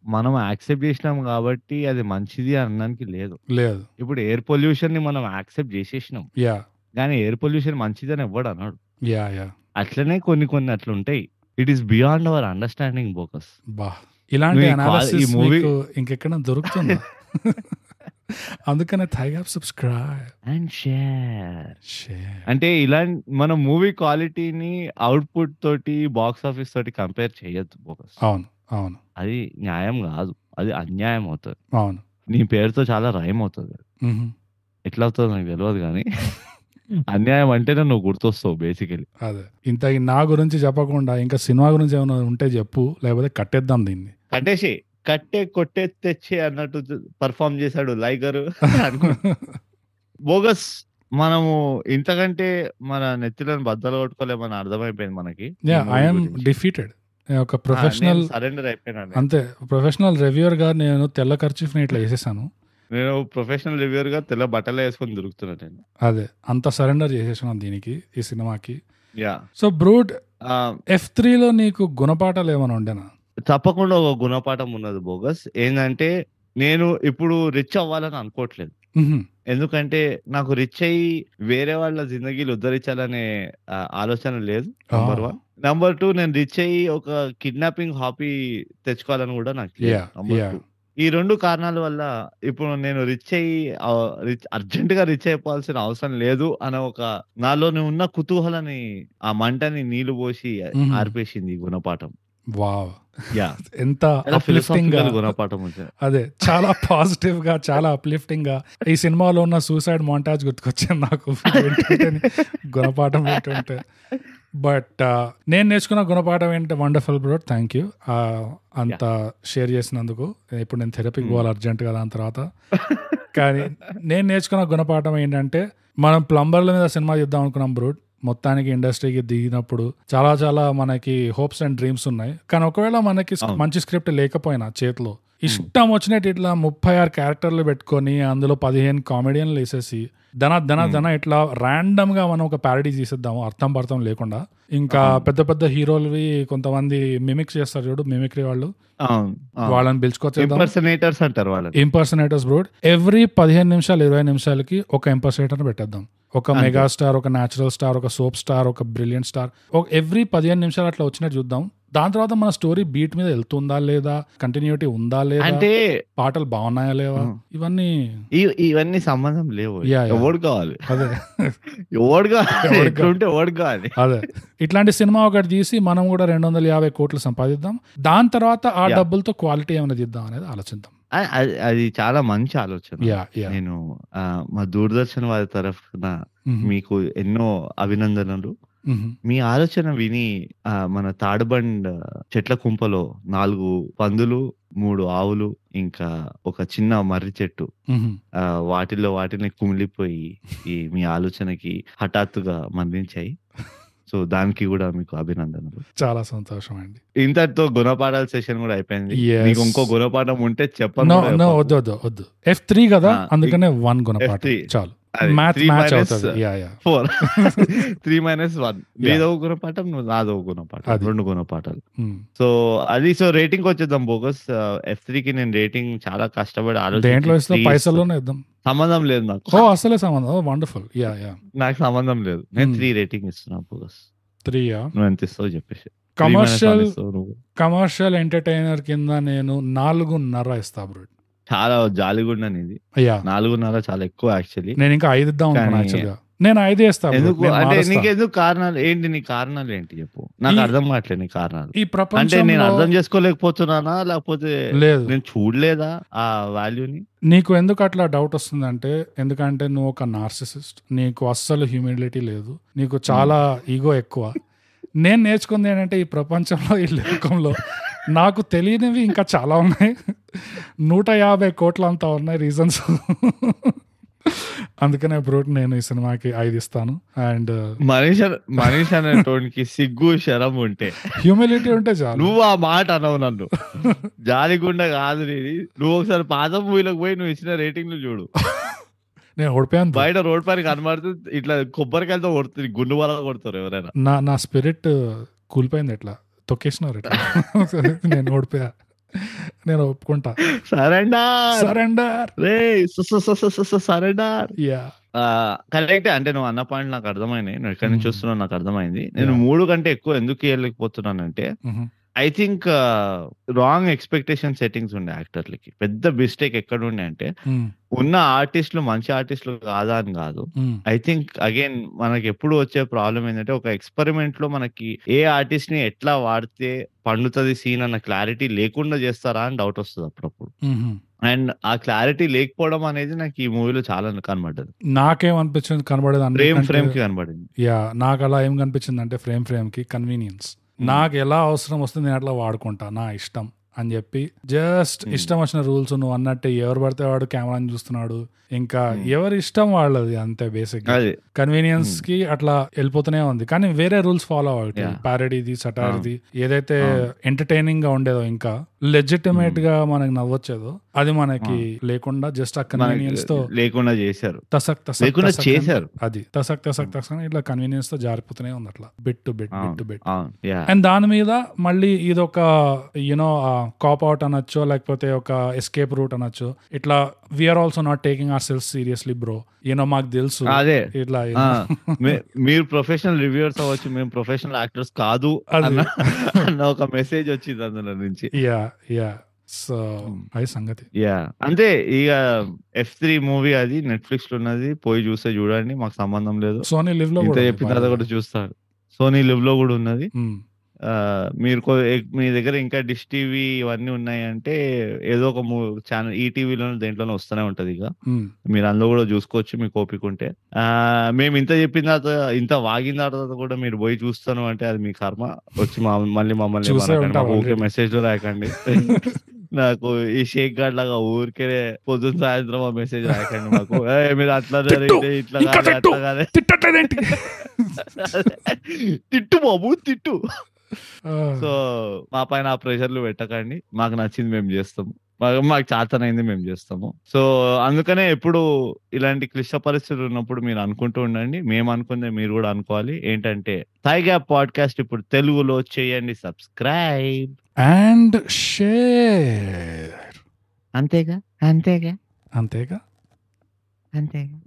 మనం యాక్సెప్ట్ చేసినాం కాబట్టి అది మంచిది అనడానికి లేదు. లేదు. ఇప్పుడు ఎయిర్ పొల్యూషన్ని మనం యాక్సెప్ట్ చేసేసినాం. యా కానీ ఎయిర్ పొల్యూషన్ మంచిదని ఎవ్వడు అన్నాడు యా యా అట్లనే కొన్ని కొన్ని అట్లా ఉంటాయి it is beyond our understanding bogus బా. ఇలాంటి అనాలిసిస్ మీకు ఇంకెక్కడ దొరుకుతుంది? అందుకనే థైగా సబ్స్క్రైబ్ అండ్ షేర్ షేర్ అంటే ఇలా మన మూవీ క్వాలిటీని అవుట్పుట్ తోటి బాక్స్ ఆఫీస్ తోటి కంపేర్ చేయొద్దు బోకస్ అవును అవును. అది న్యాయం కాదు. అది అన్యాయం అవుతుంది. అవును. నీ పేరుతో చాలా రైమ్ అవుతుంది. ఎట్లా అవుతుందో నాకు తెలియదు కానీ. అన్యాయం అంటేనే నువ్వు గుర్తొస్తావు బేసికలీ అదే. ఇంత నా గురించి చెప్పకుండా ఇంకా సినిమా గురించి ఏమైనా ఉంటే చెప్పు లేకపోతే కట్టేద్దాం దీన్ని. కట్టేసి కట్టే కొట్టే తెచ్చే అన్నట్టు పర్ఫామ్ చేశాడు లైగర్ బోగస్ మనము ఇంతకంటే మన నెత్తిలను బద్దలు కొట్టుకోలేమని అర్థమైపోయింది మనకి. ఐఎమ్ డిఫీటెడ్ ఒక ప్రొఫెషనల్ సరెండర్ అయిపోయినాను అంతే. ప్రొఫెషనల్ రివ్యూర్గా నేను తెల్ల ఖర్చు ఇట్లా వేసేసాను. నేను ప్రొఫెషనల్ రివ్యూర్గా తెల్ల బట్టలు వేసుకొని దొరుకుతున్నా నేను. అదే అంత సరెండర్ చేసేసాను దీనికి ఈ సినిమాకి. యా. సో బ్రూడ్ ఎఫ్ త్రీలో నీకు గుణపాఠాలు ఏమైనా ఉండేనా? తప్పకుండా ఒక గుణపాఠం ఉన్నది బోగస్. ఏంటంటే నేను ఇప్పుడు రిచ్ అవ్వాలని అనుకోవట్లేదు. ఎందుకంటే నాకు రిచ్ అయ్యి వేరే వాళ్ళ జిందగీలు ఉద్ధరించాలనే ఆలోచన లేదు నంబర్. వన్ నంబర్ టూ నేను రిచ్ అయ్యి ఒక కిడ్నాపింగ్ హాబీ తెచ్చుకోవాలని కూడా నాకు ఈ రెండు కారణాల వల్ల ఇప్పుడు నేను రిచ్ అయ్యి అర్జెంట్గా రిచ్ అయిపోవాల్సిన అవసరం లేదు అనే ఒక నాలోని ఉన్న కుతూహలని ఆ మంటని నీళ్ళు పోసి. ఆర్పేసింది ఈ గుణపాఠం. వావ్. యా. ఎంత అప్లిఫ్టింగ్గా. గుణపాఠం అదే చాలా పాజిటివ్గా చాలా అప్లిఫ్టింగ్గా. ఈ సినిమాలో ఉన్న సూసైడ్ మోంటాజ్ గుర్తుకొచ్చింది నాకు. గుణపాఠం వింటుంటే. బట్ నేను నేర్చుకున్న గుణపాఠం ఏంటంటే వండర్ఫుల్ బ్రో థ్యాంక్ యూ అంత షేర్ చేసినందుకు. ఇప్పుడు నేను థెరపీకి పోవాలి అర్జెంట్గా దాని తర్వాత. కానీ నేను నేర్చుకున్న గుణపాఠం ఏంటంటే మనం ప్లంబర్ల మీద సినిమా చేద్దాం అనుకున్నాం బ్రూట్ మొత్తానికి ఇండస్ట్రీకి దిగినప్పుడు చాలా చాలా మనకి హోప్స్ అండ్ డ్రీమ్స్ ఉన్నాయి. కానీ ఒకవేళ మనకి. మంచి స్క్రిప్ట్ లేకపోయినా చేతిలో ఇష్టం వచ్చినట్టు ఇట్లా ముప్పై ఆరు క్యారెక్టర్లు పెట్టుకొని అందులో పదిహేను కామెడియన్లు వేసేసి ధన ధన ధన ఇట్లా ర్యాండమ్గా మనం ఒక ప్యారడీ తీసేద్దాము అర్థం పర్థం లేకుండా. ఇంకా అవును. పెద్ద పెద్ద హీరోలవి కొంతమంది మిమిక్స్ చేస్తారు చూడు మిమిక్రీ వాళ్ళు. వాళ్ళని ఇంపర్సనేటర్స్ అంటారు వాళ్ళని. ఇంపర్సనేటర్స్ బ్రోడ్ ఎవ్రీ పదిహేను నిమిషాలు ఇరవై నిమిషాలకి ఒక ఇంపర్సనేటర్ పెట్టేద్దాం. ఒక. మెగా స్టార్ ఒక న్యాచురల్ స్టార్ ఒక సోప్ స్టార్ ఒక బ్రిలియంట్ స్టార్ ఒక ఎవ్రీ పదిహేను నిమిషాలు అట్లా వచ్చినట్టు చూద్దాం. దాని తర్వాత మన స్టోరీ బీట్ మీద వెళ్తుందా లేదా? కంటిన్యూటీ ఉందా లేదా? అంటే పాటలు బాగున్నాయా లేవా. ఇవన్నీ ఇవన్నీ సంబంధం లేవు. ఎవడు కావాలి? అదే. ఎవడు కావాలి? ఎవడు కావాలి? అదే. ఇట్లాంటి సినిమా ఒకటి తీసి మనం కూడా రెండు వందల యాభై కోట్లు సంపాదిద్దాం. దాని తర్వాత ఆ. డబ్బులతో క్వాలిటీ ఏమైనా తీద్దాం అనేది ఆలోచిద్దాం. అది- చాలా మంచి ఆలోచన. నేను మా దూరదర్శన్ వారి తరఫున మీకు ఎన్నో అభినందనలు. మీ ఆలోచన విని మన తాడుబండ్ చెట్ల కుంపలో నాలుగు పందులు మూడు ఆవులు ఇంకా ఒక చిన్న మర్రి చెట్టు ఆ, వాటిల్లో వాటిని కుమిలిపోయి ఈ మీ ఆలోచనకి హఠాత్తుగా మరణించాయి సో దానికి కూడా మీకు అభినందనలు. చాలా సంతోషం అండి. ఇంతటితో గుణపాఠాల సెషన్ కూడా అయిపోయింది. మీకు ఇంకో గుణపాఠం ఉంటే చెప్పండి. వద్దు వద్దు వద్దు. ఎఫ్ త్రీ కదా అందుకనే వన్ గుణపాఠం. F3. చాలు. మ్యాచ్ అవుతుంది. ఫోర్. త్రీ మైనస్ వన్ నీదో గుణపాఠం నువ్వు నాదో గుణపాఠం అది. రెండు గుణపాఠాలు. సో అది సో రేటింగ్ వచ్చేద్దాం బోగస్ ఎఫ్ త్రీ కి నేను రేటింగ్ చాలా కష్టపడి ఆలోచించి పైసల్లోనే ఇద్దాం. సంబంధం లేదు నాకు. ఓ అసలే సంబంధం. వండర్ఫుల్. Yeah yeah. నాకు సంబంధం లేదు. నేను. త్రీ రేటింగ్ ఇస్తున్నా బోగస్ త్రీ నువ్వు ఎంత ఇస్తావు చెప్పేసి. కమర్షియల్. కమర్షియల్ ఎంటర్టైనర్ కింద నేను నాలుగున్నర ఇస్తా బ్రో. చాలా జాలిగుండని ఇది యా నాలుగున్నర చాలా ఎక్కువ యాక్చువల్లీ నేను ఇంకా ఐదు ఇద్దాం నేను ఐదు వేస్తా bro. ఎందుకు? నేను అంటే. నీకు ఎందుకు కారణాలు? ఏంటి నీ కారణాలు ఏంటి చెప్పు? నాకు అర్థం కావట్లేదు నీ కారణాలు. ఈ అంటే ప్రపంచంలో నేను అర్థం చేసుకోలేకపోతున్నానా? లేకపోతే లేదు. నేను చూడలేదా ఆ వాల్యూని? నీకు ఎందుకు అట్లా డౌట్ వస్తుందంటే ఎందుకంటే నువ్వు ఒక నార్సిసిస్ట్ నీకు అస్సలు హ్యూమిలిటీ లేదు. నీకు చాలా ఈగో ఎక్కువ. నేను నేర్చుకుంది ఏంటంటే ఈ ప్రపంచంలో ఈ లోకంలో నాకు తెలియనివి ఇంకా చాలా ఉన్నాయి. నూట యాభై కోట్ల అంతా ఉన్నాయి రీజన్స్ అందుకనే బ్రో నేను ఈ సినిమాకి ఐదు ఇస్తాను. అండ్ మనిషి అన- మనిషి సిగ్గు శరం ఉంటే. హ్యూమిలిటీ ఉంటే చాలు. నువ్వు ఆ మాట అనవు నన్ను. జాలిగుండ కాదు నువ్వు ఒకసారి పాత మూవీలకు పోయి నువ్వు ఇచ్చిన రేటింగ్లు చూడు. నేను ఓడిపోయాను. బయట రోడ్ పైన కనబడితే ఇట్లా కొబ్బరికాయలతో కొడుతుంది గుండు వల్ల కొడతారు ఎవరైనా. నా నా స్పిరిట్ కూలిపోయింది ఎట్లా తొక్కేసినారు నేను ఓడిపోయా. నేను ఒప్పుకుంటా. సరెండర్! సరెండర్! రే సరెండర్! యా. కరెక్ట్ అంటే నువ్వు అన్న పాయింట్ నాకు అర్థమైనాయి. నువ్వు ఎక్కడి నుంచి. వస్తున్నావు నాకు అర్థమైంది. నేను. మూడు కంటే ఎక్కువ ఎందుకు ఇవ్వలేకపోతున్నానంటే I think wrong expectation settings ఉండే యాక్టర్లకి. పెద్ద మిస్టేక్ ఎక్కడ ఉండే అంటే ఉన్న ఆర్టిస్టులు మంచి ఆర్టిస్టులు కాదా అని కాదు. ఐ థింక్ అగైన్ మనకి ఎప్పుడు వచ్చే ప్రాబ్లం ఏంటంటే ఒక ఎక్స్పెరిమెంట్లో మనకి ఏ ఆర్టిస్ట్ని ఎట్లా వాడితే పండుతుంది సీన్ అన్న క్లారిటీ లేకుండా చేస్తారా అని డౌట్ వస్తుంది అప్పుడప్పుడు. అండ్ ఆ క్లారిటీ లేకపోవడం అనేది నాకు ఈ మూవీలో చాలా కనబడ్డది. నాకేమనిపించింది కనబడేది ఫ్రేమ్ ఫ్రేమ్కి కనబడింది. యా నాకు అలా ఏం కనిపించింది అంటే ఫ్రేమ్ ఫ్రేమ్కి కన్వీనియన్స్ నాకు ఎలా అవసరం వస్తుంది నేను అట్లా వాడుకుంటా నా ఇష్టం అని చెప్పి జస్ట్. ఇష్టం వచ్చిన రూల్స్ నువ్వు అన్నట్టే ఎవరు పడితే వాడు కెమెరాని చూస్తున్నాడు ఇంకా. ఎవరి ఇష్టం వాళ్ళది అంతే బేసిక్ కన్వీనియన్స్. కి అట్లా వెళ్ళిపోతూనే ఉంది కానీ వేరే రూల్స్ ఫాలో Yeah. ప్యారడీది సటార్ది ఏదైతే. ఎంటర్టైనింగ్గా ఉండేదో ఇంకా లెజిటిమేట్గా మనకి నవ్వొచ్చేదో అది మనకి లేకుండా జస్ట్ ఆ కన్వీనియన్స్తో లేకుండా చేశారు. తసక్ తసక్ లేకుండా చేశారు. అది తసక్ తసక్ తసక్ ఇట్లా కన్వీనియన్స్తో జారిపోతూనే ఉంది అట్లా bit to bit bit to bit and దాని మీద మళ్ళీ ఇదొక యునో కాప్ అవుట్ అనొచ్చు లేకపోతే ఒక ఎస్కేప్ రూట్ అనొచ్చు ఇట్లా we are also not taking our self seriously bro you know మాకు తెలుసు. అదే. ఇట్లా మీరు ప్రొఫెషనల్ రివ్యూర్స్ అవ్వచ్చు మేము ప్రొఫెషనల్ యాక్టర్స్ కాదు అన్న ఒక మెసేజ్ వచ్చింది అందులో నుంచి. యా యా సో అది సంగతి. యా అంతే ఇక ఎఫ్ త్రీ మూవీ అది నెట్ఫ్లిక్స్లో ఉన్నది. పోయి చూస్తే చూడండి మాకు సంబంధం లేదు. సోనీ లివ్లో కూడా చెప్పిన తర్వాత కూడా చూస్తారు. సోనీ లివ్లో కూడా ఉన్నది. ఆ, మీరు మీ దగ్గర ఇంకా డిష్ టీవీ ఇవన్నీ ఉన్నాయంటే ఏదో ఒక ఛానల్ ఈ టీవీలో దేంట్లోనే వస్తూనే ఉంటది ఇక. మీరు అందులో కూడా చూసుకోవచ్చు మీకు ఓపిక ఉంటే ఆ మేము ఇంత చెప్పిన తర్వాత ఇంత వాగిన తర్వాత కూడా మీరు పోయి చూస్తాను అంటే అది మీ కర్మ. వచ్చి మళ్ళీ మమ్మల్ని already. మెసేజ్లో రాయకండి. నాకు ఈ షేక్ గార్డ్ లాగా ఊరికే పొద్దున్న సాయంత్రం ఆ మెసేజ్ రాయకండి మాకు. "ఏ, మీరు అట్లా! జరిగితే ఇట్లా కాదు! అట్లా కాదు. తిట్టట్లేదేంటి? తిట్టు బాబు తిట్టు. సో మా పైన ఆ ప్రెషర్లు పెట్టకండి. మాకు నచ్చింది మేము చేస్తాము. మాకు చాతనైంది మేము చేస్తాము. సో అందుకనే ఎప్పుడు ఇలాంటి క్లిష్ట పరిస్థితులు ఉన్నప్పుడు మీరు అనుకుంటూ ఉండండి. మేము అనుకుందే మీరు కూడా అనుకోవాలి. ఏంటంటే థై గ్యాప్ పాడ్కాస్ట్ ఇప్పుడు తెలుగులో చేయండి సబ్స్క్రైబ్. And share. అంతేగా? అంతేగా? అంతేగా? అంతేగా?